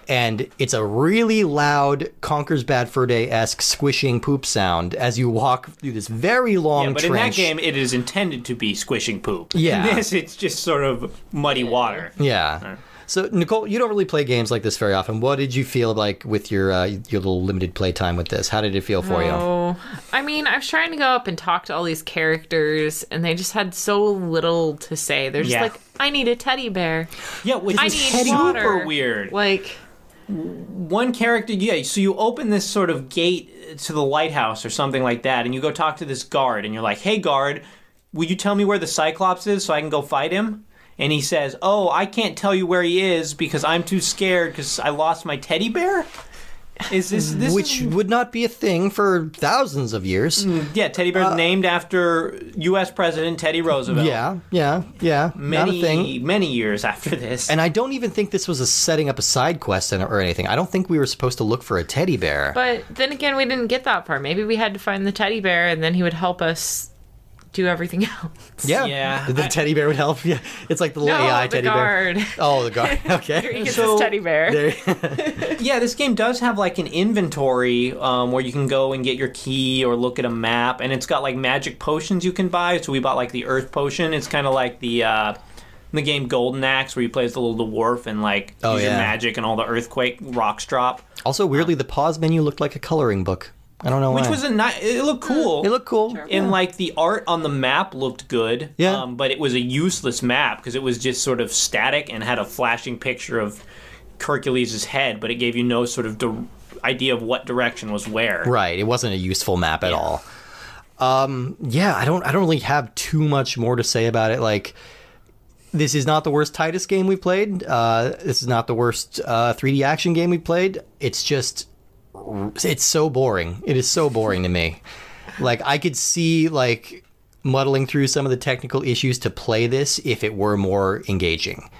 and it's a really loud Conker's Bad Fur Day esque squishing poop sound as you walk through this very long Yeah, but trench. in that game, it is intended to be squishing poop. Yeah. In this, it's just sort of muddy water. Yeah. So Nicole, you don't really play games like this very often. What did you feel like with your uh, your little limited play time with this? How did it feel for you? Oh, I mean, I was trying to go up and talk to all these characters, and they just had so little to say. They're just Yeah. like, "I need a teddy bear. Yeah, which I is need super weird. Like, one character yeah so you open this sort of gate to the lighthouse or something like that and you go talk to this guard and you're like hey guard will you tell me where the cyclops is so i can go fight him and he says oh i can't tell you where he is because i'm too scared because i lost my teddy bear is this this Which is- would not be a thing for thousands of years. Mm, yeah teddy bear uh, named after us president teddy roosevelt Yeah, yeah, yeah. not a many thing. many years after this And I don't even think this was a setting up a side quest or anything. I don't think we were supposed to look for a teddy bear. but then again, we didn't get that far. Maybe we had to find the teddy bear, and then he would help us do everything else. yeah, Yeah, The I- teddy bear would help. Yeah, it's like the little No, AI the teddy guard. bear. Oh, the guard. He Okay. gets So- his teddy bear. There- Yeah, this game does have like an inventory um, where you can go and get your key or look at a map, and it's got like magic potions you can buy. So we bought like the Earth potion. It's kind of like the uh, the game Golden Axe, where you play as the little dwarf and like Oh, use your magic and all the earthquake rocks drop. also, weirdly, the pause menu looked like a coloring book. I don't know which why. was a nice. It looked cool. it looked cool. and like the art on the map looked good. Yeah. Um, but it was a useless map because it was just sort of static and had a flashing picture of Hercules' head, but it gave you no sort of di- idea of what direction was where. Right. It wasn't a useful map at all. Um, yeah, I don't I don't really have too much more to say about it. Like this is not the worst Titus game we played. Uh, this is not the worst uh, 3D action game we played. It's just it's so boring. It is so boring to me. Like I could see like muddling through some of the technical issues to play this if it were more engaging.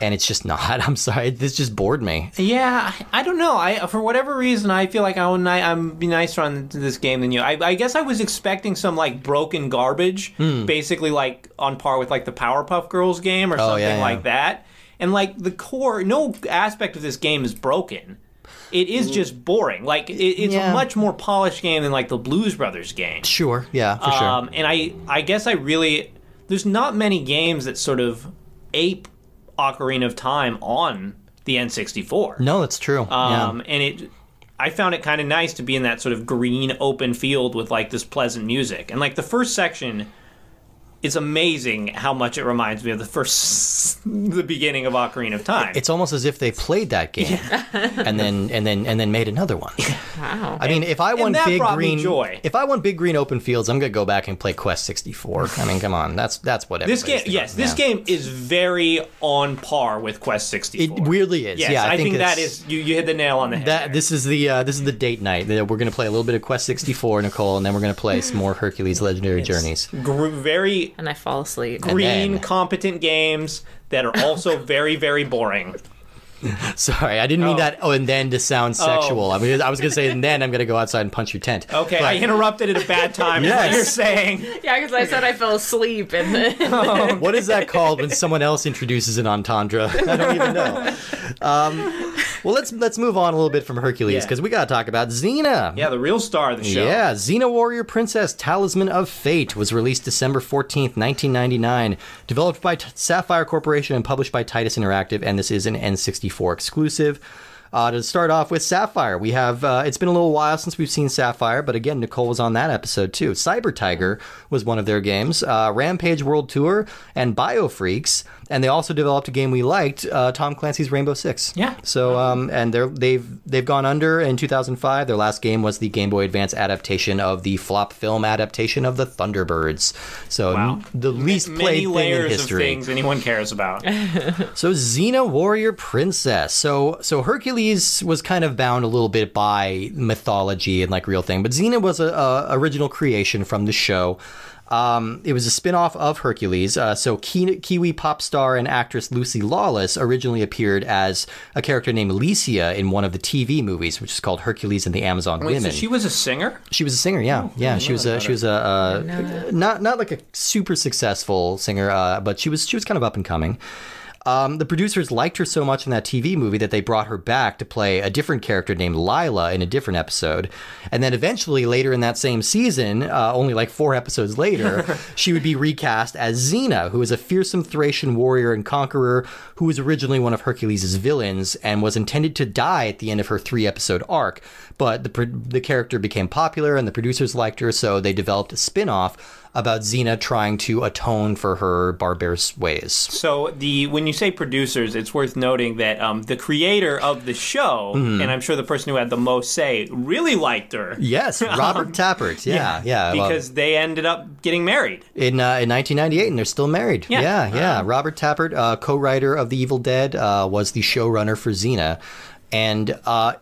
And it's just not. I'm sorry. This just bored me. Yeah, I don't know. I for whatever reason I feel like I I'm be nicer on this game than you. I, I guess I was expecting some like broken garbage, Hmm. basically like on par with like the Powerpuff Girls game or something Oh, yeah, yeah. like that. And like the core, no aspect of this game is broken. It is just boring. Like it, it's Yeah. a much more polished game than like the Blues Brothers game. Sure. Yeah, for sure. Um, and I, I guess I really, there's not many games that sort of ape Ocarina of Time on the N64. No, that's true. Um, and it, I found it kind of nice to be in that sort of green open field with like this pleasant music. And like the first section, it's amazing how much it reminds me of the first, the beginning of Ocarina of Time. It's almost as if they played that game and then and then and then made another one. Wow. I mean, if I want big green, joy. if I want big green open fields, I'm gonna go back and play Quest 64. I mean, come on, that's that's what this game, everybody's doing. yes, this Yeah. game is very on par with Quest 64. It weirdly is. Yes, yeah, I, think, that it's- is you. You hit the nail on the head. that. there. This is the uh, this is the date night. That We're gonna play a little bit of Quest 64, Nicole, and then we're gonna play some more Hercules Legendary Journeys. Gr- very and I fall asleep. green, then- competent games that are also very, very boring. Sorry, I didn't mean Oh. that. Oh, and then to sound sexual. I mean, I was gonna say, and then I'm gonna go outside and punch your tent. Okay, I interrupted at a bad time. Is what Yes. you're saying. Yeah, because I said I fell asleep and then What is that called when someone else introduces an entendre? I don't even know. Um, well, let's let's move on a little bit from Hercules Yeah. because we got to talk about Xena. Yeah, the real star of the show. Yeah, Xena Warrior Princess Talisman of Fate was released December 14th, 1999. Developed by T- Saffire Corporation and published by Titus Interactive, and this is an N64 exclusive. Uh, to start off with Saffire, we have, uh, it's been a little while since we've seen Saffire, but again, Nicole was on that episode too. Cyber Tiger was one of their games, uh, Rampage World Tour, and Biofreaks, and they also developed a game we liked, uh, Tom Clancy's Rainbow Six. Yeah. So, um, and they're they've they've gone under in 2005. Their last game was the Game Boy Advance adaptation of the flop film adaptation of the Thunderbirds. So, Wow. the least Many played thing in layers of history. things anyone cares about. So Xena Warrior Princess. So so Hercules was kind of bound a little bit by mythology and like real thing, but Xena was a, a original creation from the show. Um, it was a spin-off of Hercules. Uh, so Ki- Kiwi pop star and actress Lucy Lawless originally appeared as a character named Alicia in one of the TV movies, which is called Hercules and the Amazon Wait, Women. so she was a singer? She was a singer, yeah, yeah. She was a she was a uh, not not like a super successful singer, uh, but she was she was kind of up and coming. Um, the producers liked her so much in that TV movie that they brought her back to play a different character named Lila in a different episode. And then eventually, later in that same season, uh, only like four episodes later, she would be recast as Xena, who is a fearsome Thracian warrior and conqueror who was originally one of Hercules' villains and was intended to die at the end of her three episode arc. But the, the character became popular and the producers liked her, so they developed a spin off about Xena trying to atone for her barbarous ways. So the when you say producers, it's worth noting that um, the creator of the show, Mm-hmm. and I'm sure the person who had the most say, really liked her. Yes, Robert Tapert. Yeah, yeah. well, Because they ended up getting married. in uh, in 1998, and they're still married. Yeah. yeah. yeah. Robert Tapert, uh, co-writer of The Evil Dead, uh, was the showrunner for Xena, and uh,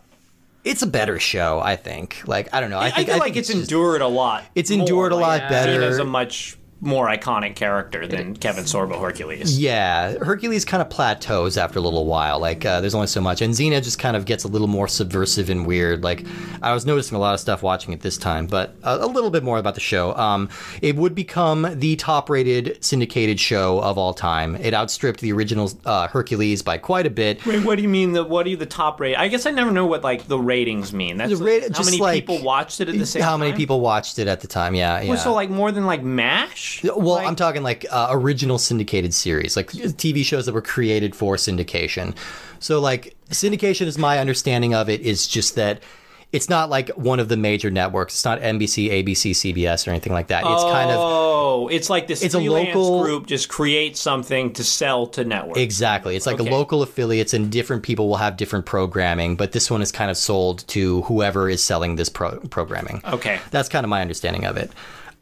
it's a better show, I think. Like I don't know, I I, think feel I like think it's, just- endured a lot. It's endured a lot Like, better. Xena's a much more iconic character than Kevin Sorbo Hercules. Yeah, Hercules kind of plateaus after a little while. Like, uh, there's only so much, and Xena just kind of gets a little more subversive and weird. Like, I was noticing a lot of stuff watching it this time, but a, a little bit more about the show. Um, it would become the top-rated syndicated show of all time. It outstripped the original uh, Hercules by quite a bit. Wait, what do you mean? The what are you the top rate? I guess I never know what like the ratings mean. That's The rate- like, how many like- people watched it at the same How time. many people watched it at the time? Yeah, yeah. Well, so like more than like Mash. Well, Like- I'm talking like uh, original syndicated series, like TV shows that were created for syndication. So, like, syndication is my understanding of it is just that it's not like one of the major networks. It's not NBC, ABC, CBS, or anything like that. It's kind of Oh, it's like this It's a local- group just creates something to sell to networks. exactly. It's like Okay. local affiliates, and different people will have different programming. But this one is kind of sold to whoever is selling this pro- programming. Okay. That's kind of my understanding of it.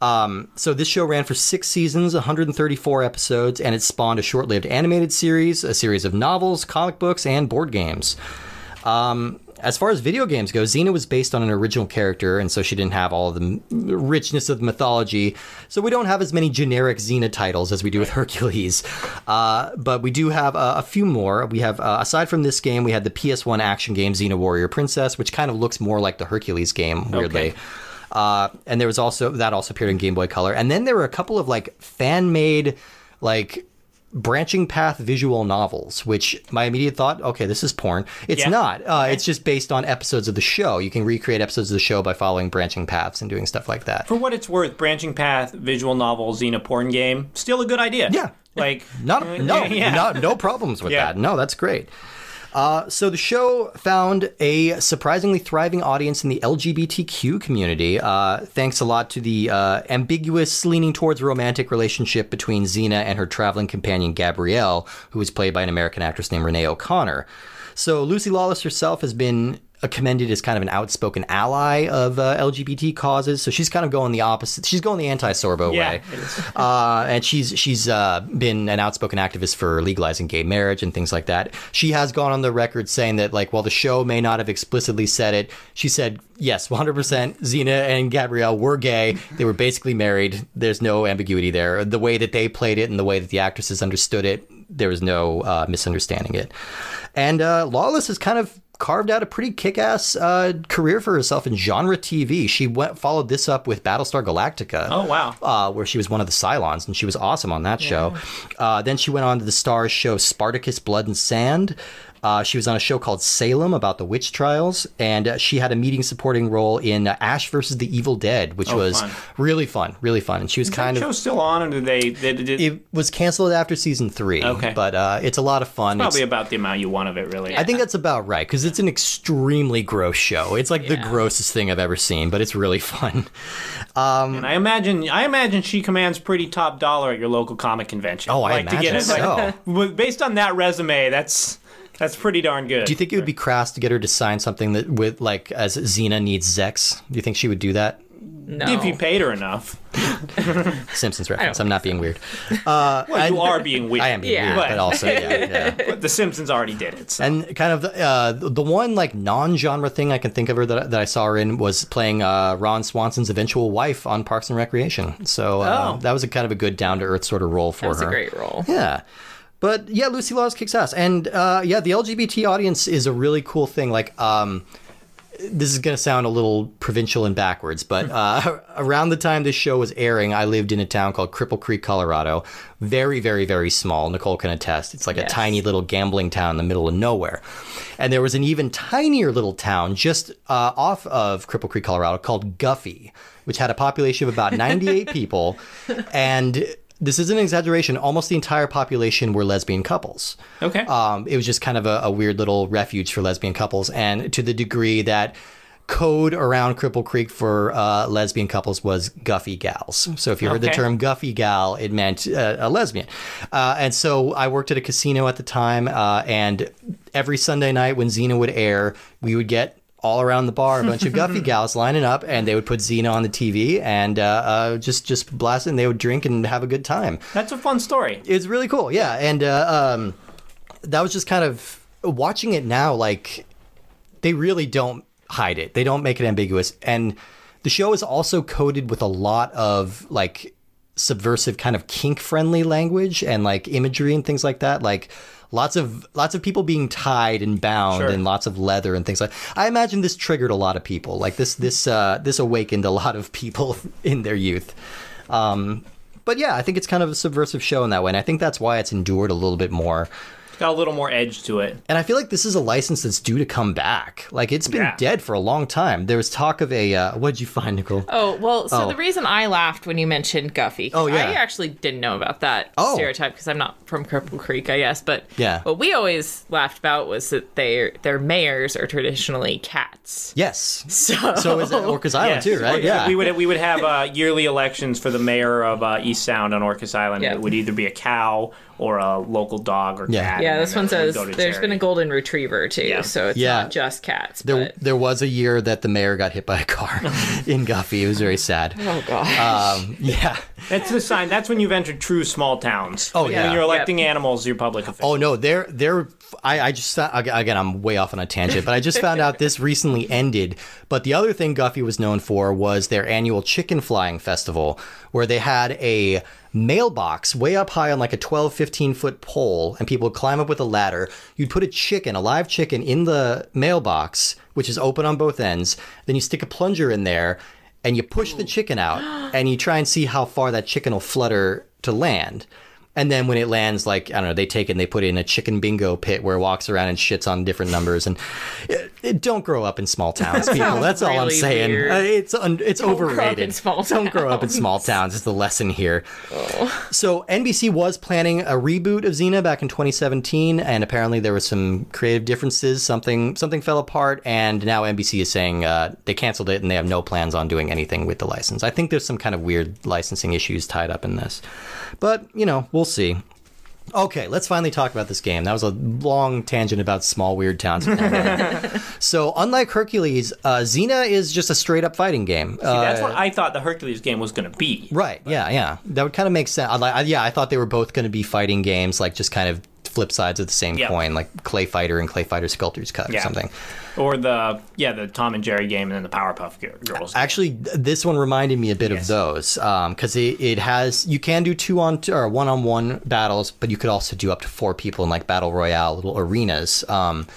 Um, so this show ran for six seasons, 134 episodes, and it spawned a short-lived animated series, a series of novels, comic books, and board games. Um, as far as video games go, Xena was based on an original character, and so she didn't have all the m- richness of the mythology. So we don't have as many generic Xena titles as we do with Hercules. Uh, but we do have uh, a few more. We have, uh, aside from this game, we had the PS1 action game Xena Warrior Princess, which kind of looks more like the Hercules game, weirdly. Okay. Uh, and there was also that also appeared in Game Boy Color. And then there were a couple of like fan made, like branching path visual novels, which my immediate thought, okay, this is porn. It's Yeah. not. Uh, It's just based on episodes of the show. You can recreate episodes of the show by following branching paths and doing stuff like that. For what it's worth, branching path, visual novel, Xena porn game, still a good idea. Yeah. Like Not, uh, no, yeah. not, no problems with Yeah. that. No, that's great. Uh, so the show found a surprisingly thriving audience in the LGBTQ community, uh, thanks a lot to the uh, ambiguous leaning towards romantic relationship between Xena and her traveling companion Gabrielle, who was played by an American actress named Renee O'Connor. So Lucy Lawless herself has been commended as kind of an outspoken ally of uh, LGBT causes. So she's kind of going the opposite. She's going the anti-Sorbo Yeah, way uh, and she's she's uh, been an outspoken activist for legalizing gay marriage and things like that. She has gone on the record saying that like while the show may not have explicitly said it, she said yes, 100% Xena and Gabrielle were gay. They were basically married. There's no ambiguity there. The way that they played it and the way that the actresses understood it, there was no uh, misunderstanding it. And uh, Lawless is kind of carved out a pretty kick-ass uh, career for herself in genre TV. She went followed this up with Battlestar Galactica Oh wow. uh, where she was one of the Cylons, and she was awesome on that show. Uh, then she went on to the Starz show Spartacus Blood and Sand. Uh, she was on a show called Salem about the witch trials, and uh, she had a meeting supporting role in uh, Ash versus the Evil Dead, which Oh, was fun. really fun, really fun. And she was kind That of show's still on, or did they? they, did it was canceled after season three. Okay. but uh, it's a lot of fun. It's- probably about the amount you want of it, really. I think that's about right because it's an extremely gross show. It's like the grossest thing I've ever seen, but it's really fun. and I imagine, I imagine she commands pretty top dollar at your local comic convention. Oh, I like, to get imagine it, so. with- based on that resume, that's that's pretty darn good. Do you think it would be crass to get her to sign something that with like as Xena needs Zex? Do you think she would do that? No. if you paid her enough? Simpsons reference. I'm not being weird. Uh, Well, you are being weird. I am being Yeah. weird, but also yeah, yeah. But the Simpsons already did it. So. And kind of the, uh, the one like non-genre thing I can think of her that, that I saw her in was playing uh, Ron Swanson's eventual wife on Parks and Recreation. So uh, Oh. that was a kind of a good down-to-earth sort of role for that was her. a great role. Yeah. But yeah, Lucy Lawless kicks ass. And uh, yeah, the LGBT audience is a really cool thing. Like, um, this is going to sound a little provincial and backwards, but uh, around the time this show was airing, I lived in a town called Cripple Creek, Colorado. Very, very, very small. Nicole can attest. It's like a tiny little gambling town in the middle of nowhere. And there was an even tinier little town just uh, off of Cripple Creek, Colorado called Guffey, which had a population of about 98 people. And this isn't an exaggeration. Almost the entire population were lesbian couples. okay. Um, it was just kind of a, a weird little refuge for lesbian couples, and to the degree that code around Cripple Creek for uh, lesbian couples was guffy gals. So if you heard the term guffy gal, it meant uh, a lesbian. Uh, and so I worked at a casino at the time, uh, and every Sunday night when Xena would air, we would get all around the bar a bunch of guffy gals lining up and they would put Xena on the TV and uh, uh, just just blast it and they would drink and have a good time. That's a fun story. it's really cool yeah and uh, um, that was just kind of watching it now like they really don't hide it. They don't make it ambiguous and the show is also coded with a lot of like subversive kind of kink friendly language and like imagery and things like that like lots of lots of people being tied and bound Sure. and lots of leather and things like i imagine this triggered a lot of people. Like this this uh this awakened a lot of people in their youth. Um but yeah i think it's kind of a subversive show in that way. And i think that's why it's endured a little bit more got a little more edge to it. And I feel like this is a license that's due to come back. Like it's been Yeah. dead for a long time. There was talk of a uh, what'd you find, Nicole? Oh well, so Oh. the reason I laughed when you mentioned Guffey, 'cause Oh, yeah. I actually didn't know about that Oh. stereotype because I'm not from Cripple Creek, I guess. But Yeah. what we always laughed about was that their their mayors are traditionally cats. Yes. So, So is it Orcas Island Yes. too, right? Or- Yeah. We would we would have uh, yearly elections for the mayor of uh, Eastsound on Orcas Island. Yeah. It would either be a cow or a local dog or Yeah. cat. yeah, and this one says go to there's been a golden retriever too, Yeah. so it's Yeah. not just cats. there, but there was a year that the mayor got hit by a car in Guffey. It was very sad. oh god, Um, yeah. That's the sign. That's when you've entered true small towns. Oh, yeah. When you're electing animals, you're public official. Oh no, they're they're. I, I just again I'm way off on a tangent, but I just found out this recently ended. But the other thing Guffey was known for was their annual chicken flying festival, where they had a mailbox way up high on like a 12, 15 foot pole, and people would climb up with a ladder. You'd put a chicken, a live chicken, in the mailbox, which is open on both ends. Then you stick a plunger in there, and you push the chicken out, and you try and see how far that chicken will flutter to land. And then when it lands, like I don't know, they take it and they put it in a chicken bingo pit where it walks around and shits on different numbers. And it, it- don't grow up in small towns, people. That's all I'm saying. Uh, It's un, it's Don't grow up overrated. in small don't grow up in small towns. Is the lesson here. Oh. So NBC was planning a reboot of Xena back in 2017, and apparently there was some creative differences. Something something fell apart, and now NBC is saying uh, they canceled it and they have no plans on doing anything with the license. I think there's some kind of weird licensing issues tied up in this, but you know we'll see. Okay, let's finally talk about this game. That was a long tangent about small weird towns. so, unlike Hercules, uh, Xena is just a straight up fighting game. Uh, That's what I thought the Hercules game was going to be. Right. Yeah. Yeah. That would kind of make sense. I, like- I- yeah, I thought they were both going to be fighting games, like just kind of flip sides of the same Yeah. coin, like Clay Fighter and Clay Fighter Sculptor's Cut or something. Or the yeah the Tom and Jerry game and then the Powerpuff Girls. Actually, this one reminded me a bit Yes. of those because it, it has you can do two on two or one on one battles, but you could also do up to four people in like battle royale little arenas. Um,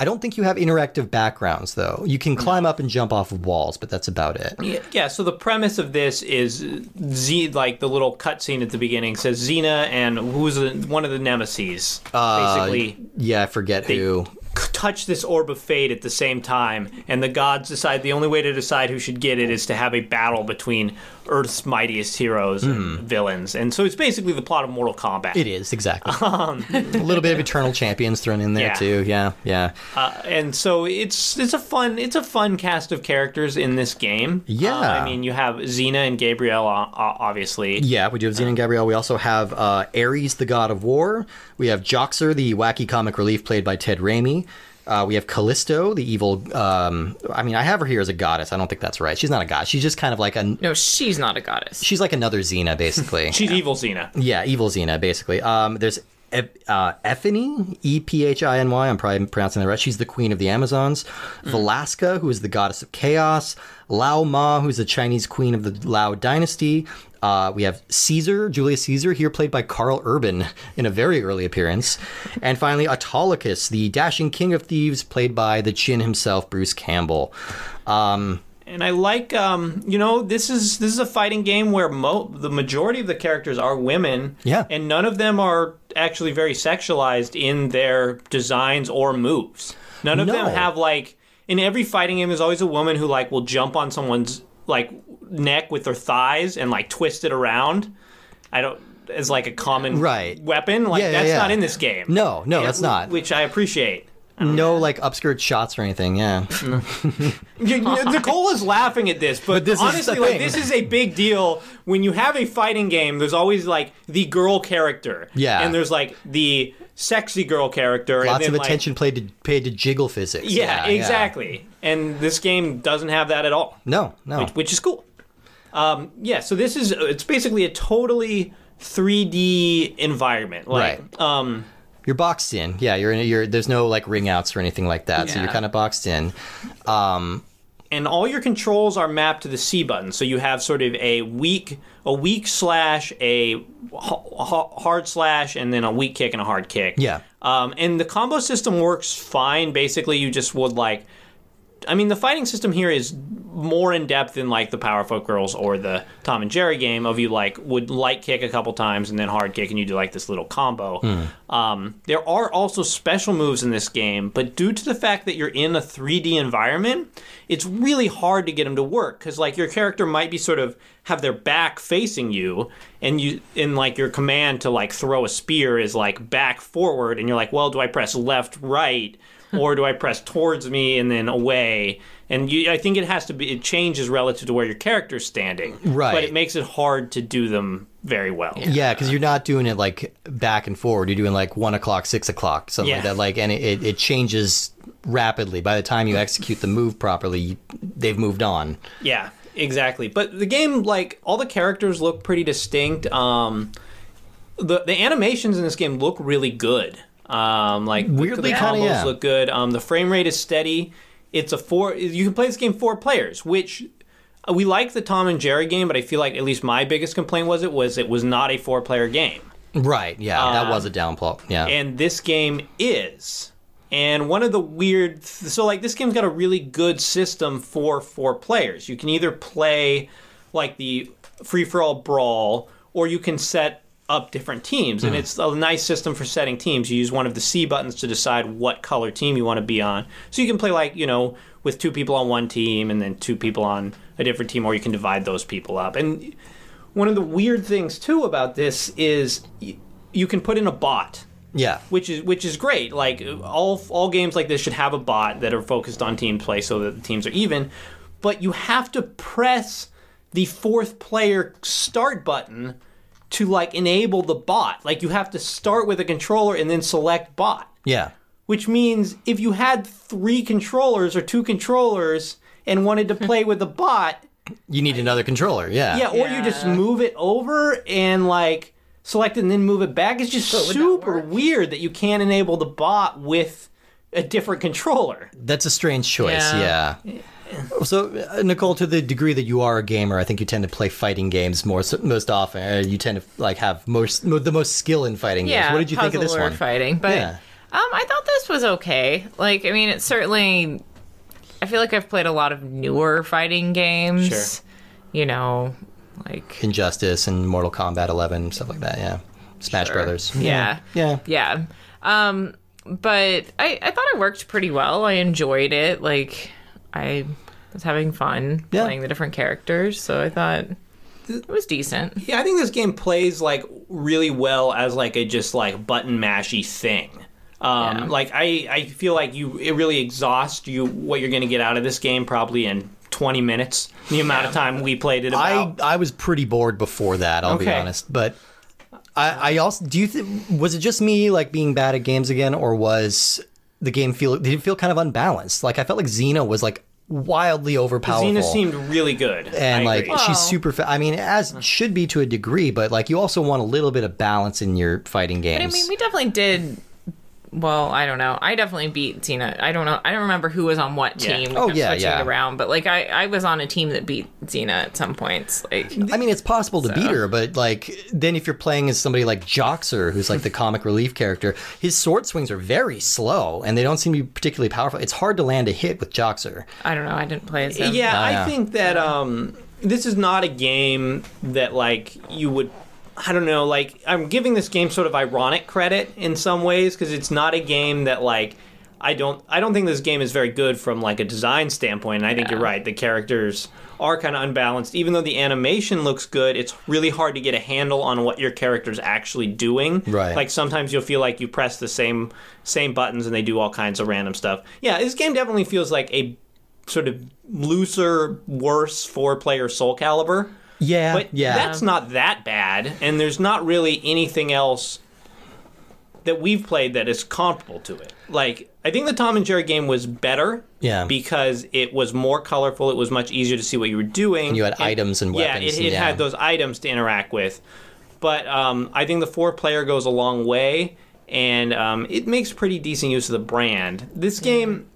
I don't think you have interactive backgrounds though. You can climb up and jump off of walls, but that's about it. Yeah, yeah, so the premise of this is Z, like the little cutscene at the beginning says Xena and who's the, one of the nemesis. Uh, basically, Yeah, I forget who. touch this orb of fate at the same time, and the gods decide the only way to decide who should get it is to have a battle between Earth's mightiest heroes and villains. And so it's basically the plot of Mortal Kombat. It is exactly a little bit of Eternal Champions thrown in there Yeah. too. Yeah, yeah. Uh, and so it's it's a fun it's a fun cast of characters in this game. Yeah. Uh, I mean you have Xena and Gabrielle, obviously. Yeah, we do have Xena and Gabrielle. We also have uh, Ares, the god of war. We have Joxer, the wacky comic relief played by Ted Raimi. Uh, we have Callisto, the evil. Um, I mean, I have her here as a goddess. I don't think that's right. She's not a god. She's just kind of like a. no, she's not a goddess. She's like another Xena, basically. She's evil Xena. yeah, evil Xena, basically. Um, there's Ep- uh, Ephiny, E P H I N Y. I'm probably pronouncing that right. She's the queen of the Amazons. Velasca, who is the goddess of chaos. Lao Ma, who's the Chinese queen of the Lao dynasty. Uh, we have Caesar, Julius Caesar, here played by Karl Urban in a very early appearance. And finally, Autolycus, the dashing king of thieves, played by the chin himself, Bruce Campbell. Um, And I like, um, you know, this is this is a fighting game where mo- the majority of the characters are women. Yeah. And none of them are actually very sexualized in their designs or moves. None of them have like in every fighting game. There's always a woman who like will jump on someone's like neck with their thighs and like twist it around. I don't as like a common Right. weapon. Like Yeah, yeah, that's yeah. not in this game. No, no, Yeah, that's not. Which I appreciate. No, like upskirt shots or anything. Yeah. You- you- Nicole is laughing at this, but, this is honestly, the like thing. this is a big deal when you have a fighting game. There's always like the girl character, Yeah. and there's like the sexy girl character, and Lots then, of like- attention paid to paid to jiggle physics. yeah, exactly. And this game doesn't have that at all, No, no. which, which is cool. Um, yeah, so this is it's basically a totally 3D environment, like Right. um, You're boxed in. Yeah, you're in. A, you're there's no like ring outs or anything like that. Yeah. So you're kind of boxed in. Um, and all your controls are mapped to the C button. So you have sort of a weak, a weak slash, a hard slash, and then a weak kick and a hard kick. Yeah. Um, and the combo system works fine. Basically, you just would like I mean, the fighting system here is more in depth than like the Powerpuff Girls or the Tom and Jerry game of you like would light kick a couple times and then hard kick and you do like this little combo. Um, there are also special moves in this game, but due to the fact that you're in a 3D environment, it's really hard to get them to work because like your character might be sort of have their back facing you and you in like your command to like throw a spear is like back forward and you're like well do i press left right or do i press towards me and then away and you, i think it has to be it changes relative to where your character's standing Right. but it makes it hard to do them very well Yeah, because you're not doing it like back and forward. You're doing like one o'clock, six o'clock, something like that. Like, and it, it, it changes rapidly. By the time you execute the move properly, they've moved on. Yeah, exactly. But the game, like all the characters look pretty distinct. Um, the the animations in this game look really good. Um, like Weirdly the kinda, combos yeah. look good. Um, the frame rate is steady. It's a four. You can play this game four players, which uh, we like the Tom and Jerry game, but I feel like at least my biggest complaint was it was it was not a four player game. Right. Yeah, that was a downfall. Yeah. and this game is. And one of the weird, so like this game's got a really good system for four players. You can either play like the free for all brawl, or you can set up different teams, and hmm. it's a nice system for setting teams. You use one of the C buttons to decide what color team you want to be on. So you can play like you know with two people on one team, and then two people on a different team, or you can divide those people up. And one of the weird things too about this is y- you can put in a bot yeah. which is which is great. Like all all games like this should have a bot that are focused on team play so that the teams are even. But you have to press the fourth player start button to like enable the bot. Like you have to start with a controller and then select bot. Yeah. Which means if you had three controllers or two controllers and wanted to play with a bot, You need another controller. Yeah. yeah, or you just move it over and like select it and then move it back. It's just would that super weird that you can't enable the bot with a different controller. That's a strange choice. Yeah. Yeah. So, uh, Nicole, to the degree that you are a gamer, I think you tend to play fighting games more most often. You tend to like have most mo- the most skill in fighting Yeah, games. What did you think of this one? fighting, but Yeah. um, I thought this was okay. Like, I mean, it's certainly. I feel like I've played a lot of newer fighting games. Sure. You know, like Injustice and Mortal Kombat 11 stuff like that. Yeah. Smash Sure. Brothers. Yeah. Yeah. yeah. Um, but I I thought it worked pretty well. I enjoyed it. Like, I was having fun Yeah. playing the different characters, so I thought it was decent. Yeah, I think this game plays like really well as like a just like button mashy thing. Um, Yeah. Like I, I feel like you it really exhausts you what you're going to get out of this game probably in 20 minutes. The amount of time we played it I, about. I was pretty bored before that, I'll be honest. But I, I also do you th- was it just me like being bad at games again, or was the game feel did it feel kind of unbalanced? Like I felt like Xena was like wildly overpowered. Xena seemed really good. and I like agree. she's super fa- I mean, as should be to a degree, but like you also want a little bit of balance in your fighting games. But I mean, we definitely did. Well, I don't know. I definitely beat Xena. I don't know. I don't remember who was on what Yeah. team. We Oh, kept yeah, switching yeah. around. But like, I I was on a team that beat Xena at some points. Like, I mean, it's possible to beat her, but like then if you're playing as somebody like Joxer, who's like the comic relief character, his sword swings are very slow and they don't seem to be particularly powerful. It's hard to land a hit with Joxer. I don't know. I didn't play as him. Yeah, Oh, I think that um, this is not a game that like you would. I don't know. Like I'm giving this game sort of ironic credit in some ways because it's not a game that like I don't. I don't think this game is very good from like a design standpoint. And I think you're right. The characters are kind of unbalanced. Even though the animation looks good, it's really hard to get a handle on what your character's actually doing. Right. Like sometimes you'll feel like you press the same same buttons and they do all kinds of random stuff. Yeah, this game definitely feels like a sort of looser, worse four player Soul Calibur. Yeah, But yeah. that's not that bad, and there's not really anything else that we've played that is comparable to it. Like, I think the Tom and Jerry game was better. Yeah. Because it was more colorful, it was much easier to see what you were doing. you had items and Yeah, weapons it, and it yeah. had those items to interact with. But um, I think the four player goes a long way, and um, it makes pretty decent use of the brand. This game,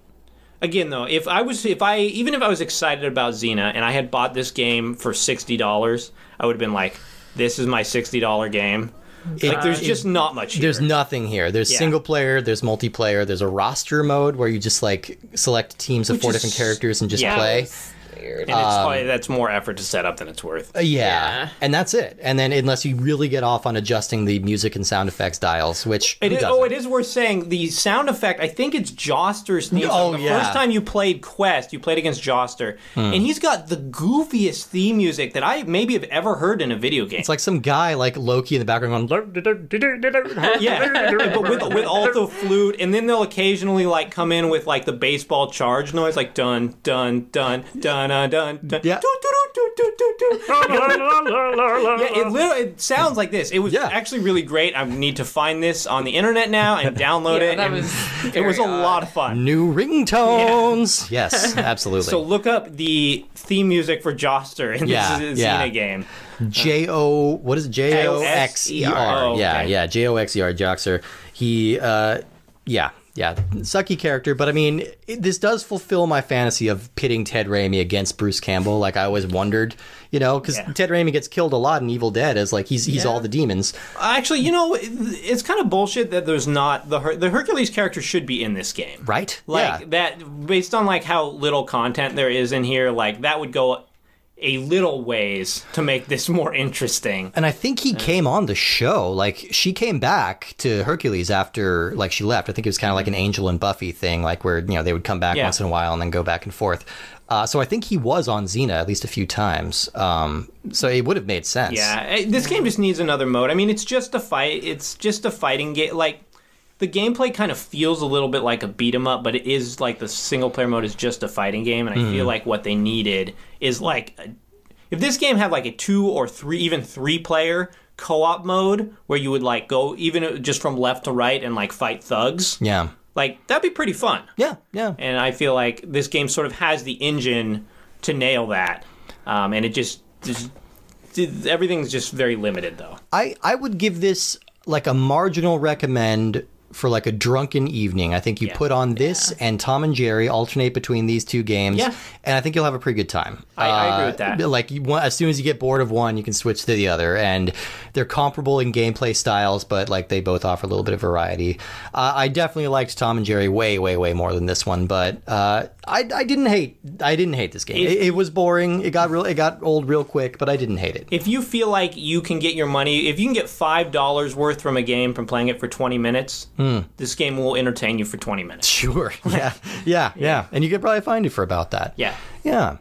again though, if I was, if I even if I was excited about Xena and I had bought this game for sixty dollars, I would have been like, "This is my sixty dollar game." Like, there's just not much. Here. There's nothing here. There's Yeah. single player, there's multiplayer, there's a roster mode where you just like select teams of Which four is- different characters and just yeah. play. Weird. and it's probably that's more effort to set up than it's worth. Uh, yeah. Yeah. and that's it. And then unless you really get off on adjusting the music and sound effects dials, which It who is, doesn't? oh, it is worth saying the sound effect. I think it's Joxer's theme. Oh, the yeah. first time you played Quest, you played against Joster, Hmm. and he's got the goofiest theme music that I maybe have ever heard in a video game. It's like some guy like Loki in the background going. yeah, but with with alto flute, and then they'll occasionally like come in with like the baseball charge noise, like dun dun dun dun dun dun dun. Yeah. doo, doo, doo, doo, doo, doo, doo. Yeah, it literally it sounds like this. It was Yeah. actually really great. I need to find this on the internet now and download Yeah, it. that and was it was a odd. lot of fun. New ringtones. Yes, absolutely. So look up the theme music for Joxer in Yeah, this yeah. Xena game. J O what is it? J O X E R. Oh, Yeah, yeah. J O X E R. Joxer. He, uh, yeah, yeah. Sucky character, but I mean, it, this does fulfill my fantasy of pitting Ted Raimi against Bruce Campbell. Like I always wondered, you know, because Yeah. Ted Raimi gets killed a lot in Evil Dead as like he's he's Yeah. all the demons. Actually, you know, it- it's kind of bullshit that there's not the Her- the Hercules character should be in this game, Right? Like Yeah. that, based on like how little content there is in here, like that would go a little ways to make this more interesting. And I think he came on the show. Like she came back to Hercules after like she left. I think it was kind of like an Angel and Buffy thing, like where you know they would come back Yeah. once in a while and then go back and forth. Uh, so I think he was on Xena at least a few times. Um, so it would have made sense. Yeah, eh, this game just needs another mode. I mean, it's just a fight. It's just a fighting game. Like the gameplay kind of feels a little bit like a beat 'em up, but it is like the single player mode is just a fighting game, and I feel like what they needed is like a, if this game had like a two or three, even three player co-op mode where you would like go even just from left to right and like fight thugs. Yeah. Like that'd be pretty fun. Yeah. Yeah. And I feel like this game sort of has the engine to nail that, um, and it just, just everything's just very limited though. I, I would give this like a marginal recommend for like a drunken evening. I think you Yeah. put on this and Tom and Jerry alternate between these two games, Yeah. and I think you'll have a pretty good time. I- I agree Uh, with that. Like you, as soon as you get bored of one, you can switch to the other, and they're comparable in gameplay styles, but like they both offer a little bit of variety. Uh, I definitely liked Tom and Jerry way, way, way more than this one, but uh, I, I didn't hate I didn't hate this game. If- It, it was boring. It got real. It got old real quick, but I didn't hate it. If you feel like you can get your money, if you can get five dollars worth from a game from playing it for twenty minutes, Hmm. this game will entertain you for twenty minutes. Sure. Yeah. Yeah. Yeah. And you could probably find it for about that. Yeah. Yeah.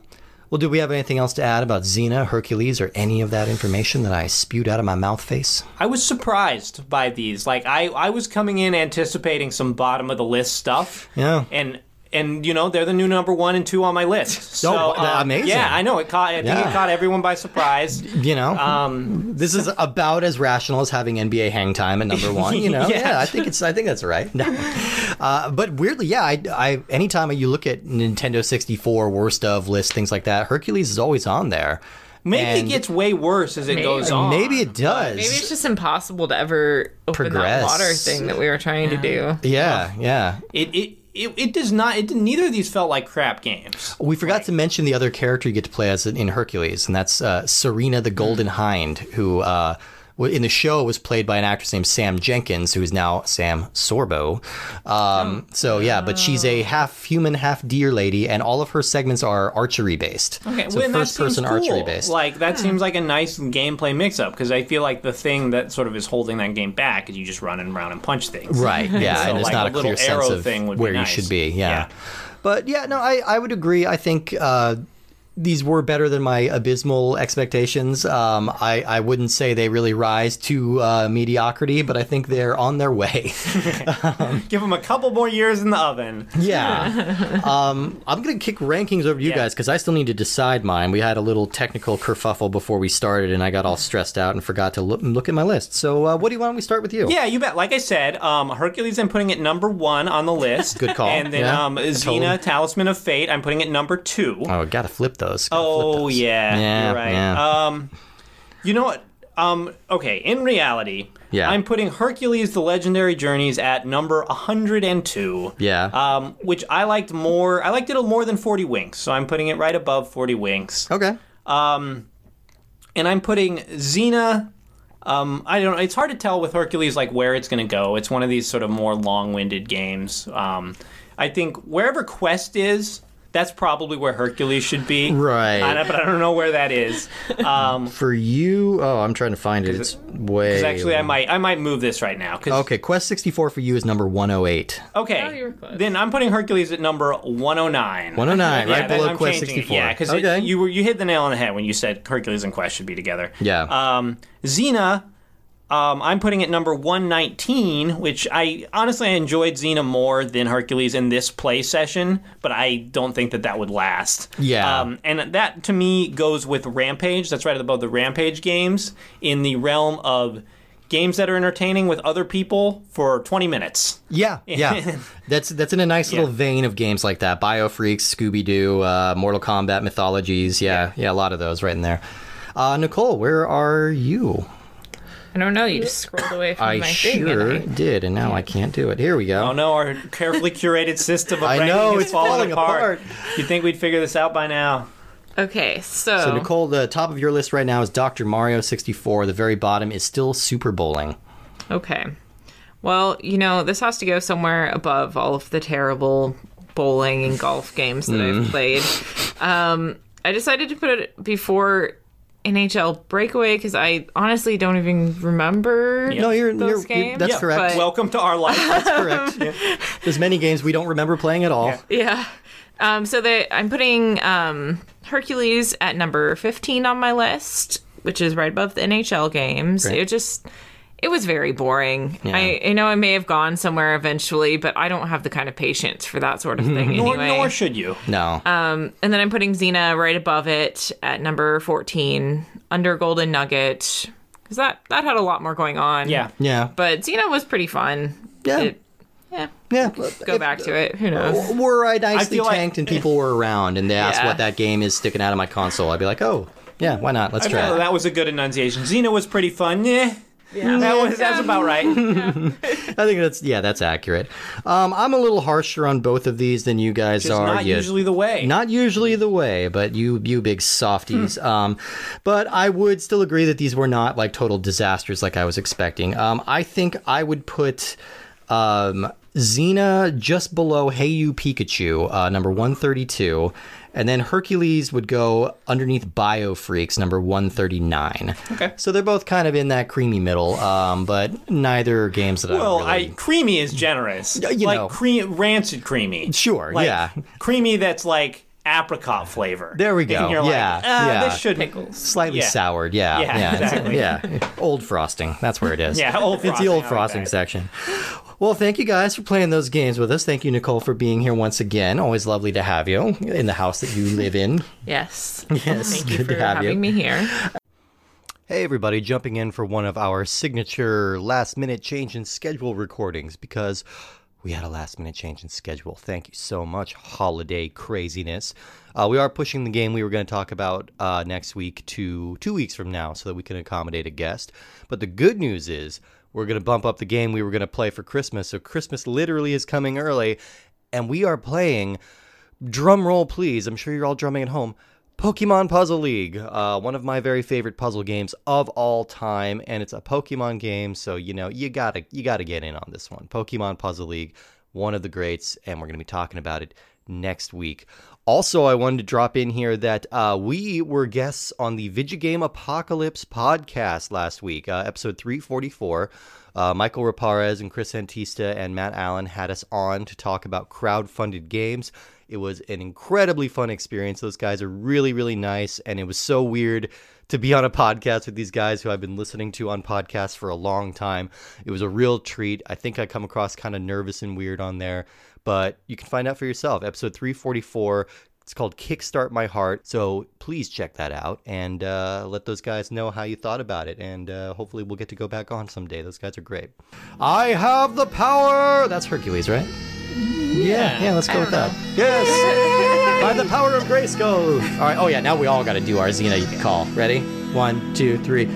Well, do we have anything else to add about Xena, Hercules, or any of that information that I spewed out of my mouth face? I was surprised by these. Like I, I was coming in anticipating some bottom of the list stuff. Yeah. And and you know they're the new number one and two on my list. So Oh, uh, amazing. Yeah, I know it caught. I think Yeah. it caught everyone by surprise. You know, Um, this is about as rational as having NBA hang time at number one. You know, Yeah. yeah, I think it's. I think that's right. No. Uh, but weirdly, yeah, I, I anytime you look at Nintendo 64 worst of list things like that, Hercules is always on there. maybe And it gets way worse as it Maybe. goes on. Maybe it does. Maybe it's just impossible to ever open Progress. that water thing that we were trying to do. yeah, yeah. It it. It, it does not. It neither of these felt like crap games. We forgot to mention the other character you get to play as in Hercules, and that's uh, Serena the Golden Hind, who uh, in the show was played by an actress named Sam Jenkins, who is now Sam Sorbo. Um, So yeah, but she's a half human, half deer lady, and all of her segments are archery based. Okay, so well, first person cool. archery based. Like that seems like a nice gameplay mix-up because I feel like the thing that sort of is holding that game back is you just run around and punch things. Right, yeah, So, and it's like, not a a, clear little sense arrow of thing would be where you should be. Yeah. Yeah. But yeah, no, I, I would agree. I think uh, these were better than my abysmal expectations. Um, I, I wouldn't say they really rise to uh, mediocrity, but I think they're on their way. Give them a couple more years in the oven. yeah. um, I'm going to kick rankings over to you Yeah. guys because I still need to decide mine. We had a little technical kerfuffle before we started, and I got all stressed out and forgot to look, look at my list. So, uh, what do you want? We start with you. Yeah, you bet. Like I said, um, Hercules, I'm putting it number one on the list. Good call. And then Yeah. um, Xena, Totally. Talisman of Fate, I'm putting it number two. Oh, gotta flip those. Oh those. yeah, Yeah, you're right. yeah. Um, you know what? Um, okay, in reality, Yeah. I'm putting Hercules: The Legendary Journeys at number 102. Yeah. Um, which I liked more. I liked it more than 40 Winks, so I'm putting it right above 40 Winks. okay. Um, And I'm putting Xena Um, I don't know. It's hard to tell with Hercules like where it's going to go. It's one of these sort of more long-winded games. Um, I think wherever Quest is, that's probably where Hercules should be. Right. I, but I don't know where that is. Um, For you, oh, I'm trying to find it. It's way. actually, I might I might move this right now. 'cause- Okay, Quest 64 for you is number 108. Okay. Oh, you were close. Then I'm putting Hercules at number 109. 109, Yeah, right that- below I'm Quest changing it. 64. Yeah, because okay. you were you hit the nail on the head when you said Hercules and Quest should be together. Yeah. Um, Xena, um, I'm putting it number 119, which I honestly I enjoyed Xena more than Hercules in this play session, but I don't think that that would last. Yeah. Um, and that to me goes with Rampage. That's right above the Rampage games in the realm of games that are entertaining with other people for 20 minutes. yeah, yeah. that's that's in a nice little Yeah. vein of games like that. Biofreaks, Scooby Doo, uh, Mortal Kombat mythologies. Yeah, yeah, a lot of those right in there. Uh, Nicole, where are you? I don't know. You just scrolled away from I my thing. and sure I- did, and now I can't do it. Here we go. Oh no, our carefully curated system of I ranking know, is it's falling, falling apart. apart. You'd think we'd figure this out by now. Okay, so, So Nicole, the top of your list right now is Dr. Mario 64. The very bottom is still Super Bowling. okay. Well, you know, this has to go somewhere above all of the terrible bowling and golf games that Mm. I've played. Um, I decided to put it before NHL Breakaway because I honestly don't even remember. No, you're, Those you're, you're games? that's Yeah, correct. but- Welcome to our life. That's correct. There's many games we don't remember playing at all. Yeah. Yeah. Um, so the, I'm putting um, Hercules at number 15 on my list, which is right above the NHL games. Right. It just, it was very boring. Yeah. I, I know I may have gone somewhere eventually, but I don't have the kind of patience for that sort of thing nor, anyway. nor should you. No. Um, and then I'm putting Xena right above it at number 14, under Golden Nugget, because that, that had a lot more going on. Yeah. yeah. But Xena was pretty fun. Yeah. It- yeah. yeah. Go back to it. Who knows? Were I nicely feel like- tanked and people were around and they asked Yeah. what that game is sticking out of my console, I'd be like, oh, yeah, why not? Let's I feel try it. that was a good enunciation. Xena was pretty fun. Yeah. That was, that's about right. I think that's yeah, that's accurate. Um, I'm a little harsher on both of these than you guys It's are. not You- usually the way. Not usually the way, but you you big softies. Hmm. Um, but I would still agree that these were not like total disasters like I was expecting. Um, I think I would put um, Xena just below Hey You Pikachu, uh, number 132. And then Hercules would go underneath Biofreaks, number 139. Okay. So they're both kind of in that creamy middle, um, but neither are games that well, I really... I creamy is generous. you like know. cream, rancid creamy. Sure, Like, yeah. Creamy that's like apricot flavor. There we go. And you're Yeah, like, uh, yeah. This shouldn't. Pickles. Slightly Yeah. soured, yeah, Yeah, yeah, exactly. yeah. Old frosting, that's where it is. Yeah, old It's the old I like frosting that. section. Well, thank you guys for playing those games with us. Thank you, Nicole, for being here once again. Always lovely to have you in the house that you live in. Yes. Yes, Thank you good for to have having you. me here. Hey, everybody, jumping in for one of our signature last minute change in schedule recordings because we had a last minute change in schedule. Thank you so much, holiday craziness. Uh, we are pushing the game we were going to talk about uh, next week to two weeks from now so that we can accommodate a guest. But the good news is we're going to bump up the game we were going to play for Christmas. So Christmas literally is coming early, and we are playing drum roll please i'm sure you're all drumming at home pokemon puzzle league uh, one of my very favorite puzzle games of all time and it's a pokemon game so you know you gotta you gotta get in on this one pokemon puzzle league one of the greats and we're gonna be talking about it next week also i wanted to drop in here that uh, we were guests on the Video Game Apocalypse podcast last week uh, episode 344 uh, Michael Reparaz and Chris Antista and Matt Allen had us on to talk about crowd-funded games. It was an incredibly fun experience. Those guys are really, really nice, and it was so weird to be on a podcast with these guys who I've been listening to on podcasts for a long time. It was a real treat. I think I come across kind of nervous and weird on there, but you can find out for yourself. Episode 344. It's called Kickstart My Heart. So please check that out and uh, let those guys know how you thought about it. And uh, hopefully we'll get to go back on someday. Those guys are great. I have the power. That's Hercules, right? Yeah, yeah, let's go with that. Yes! By the power of grace Grayskull! All right, oh yeah, now we all got to do our Xena call. Ready? One, two, three.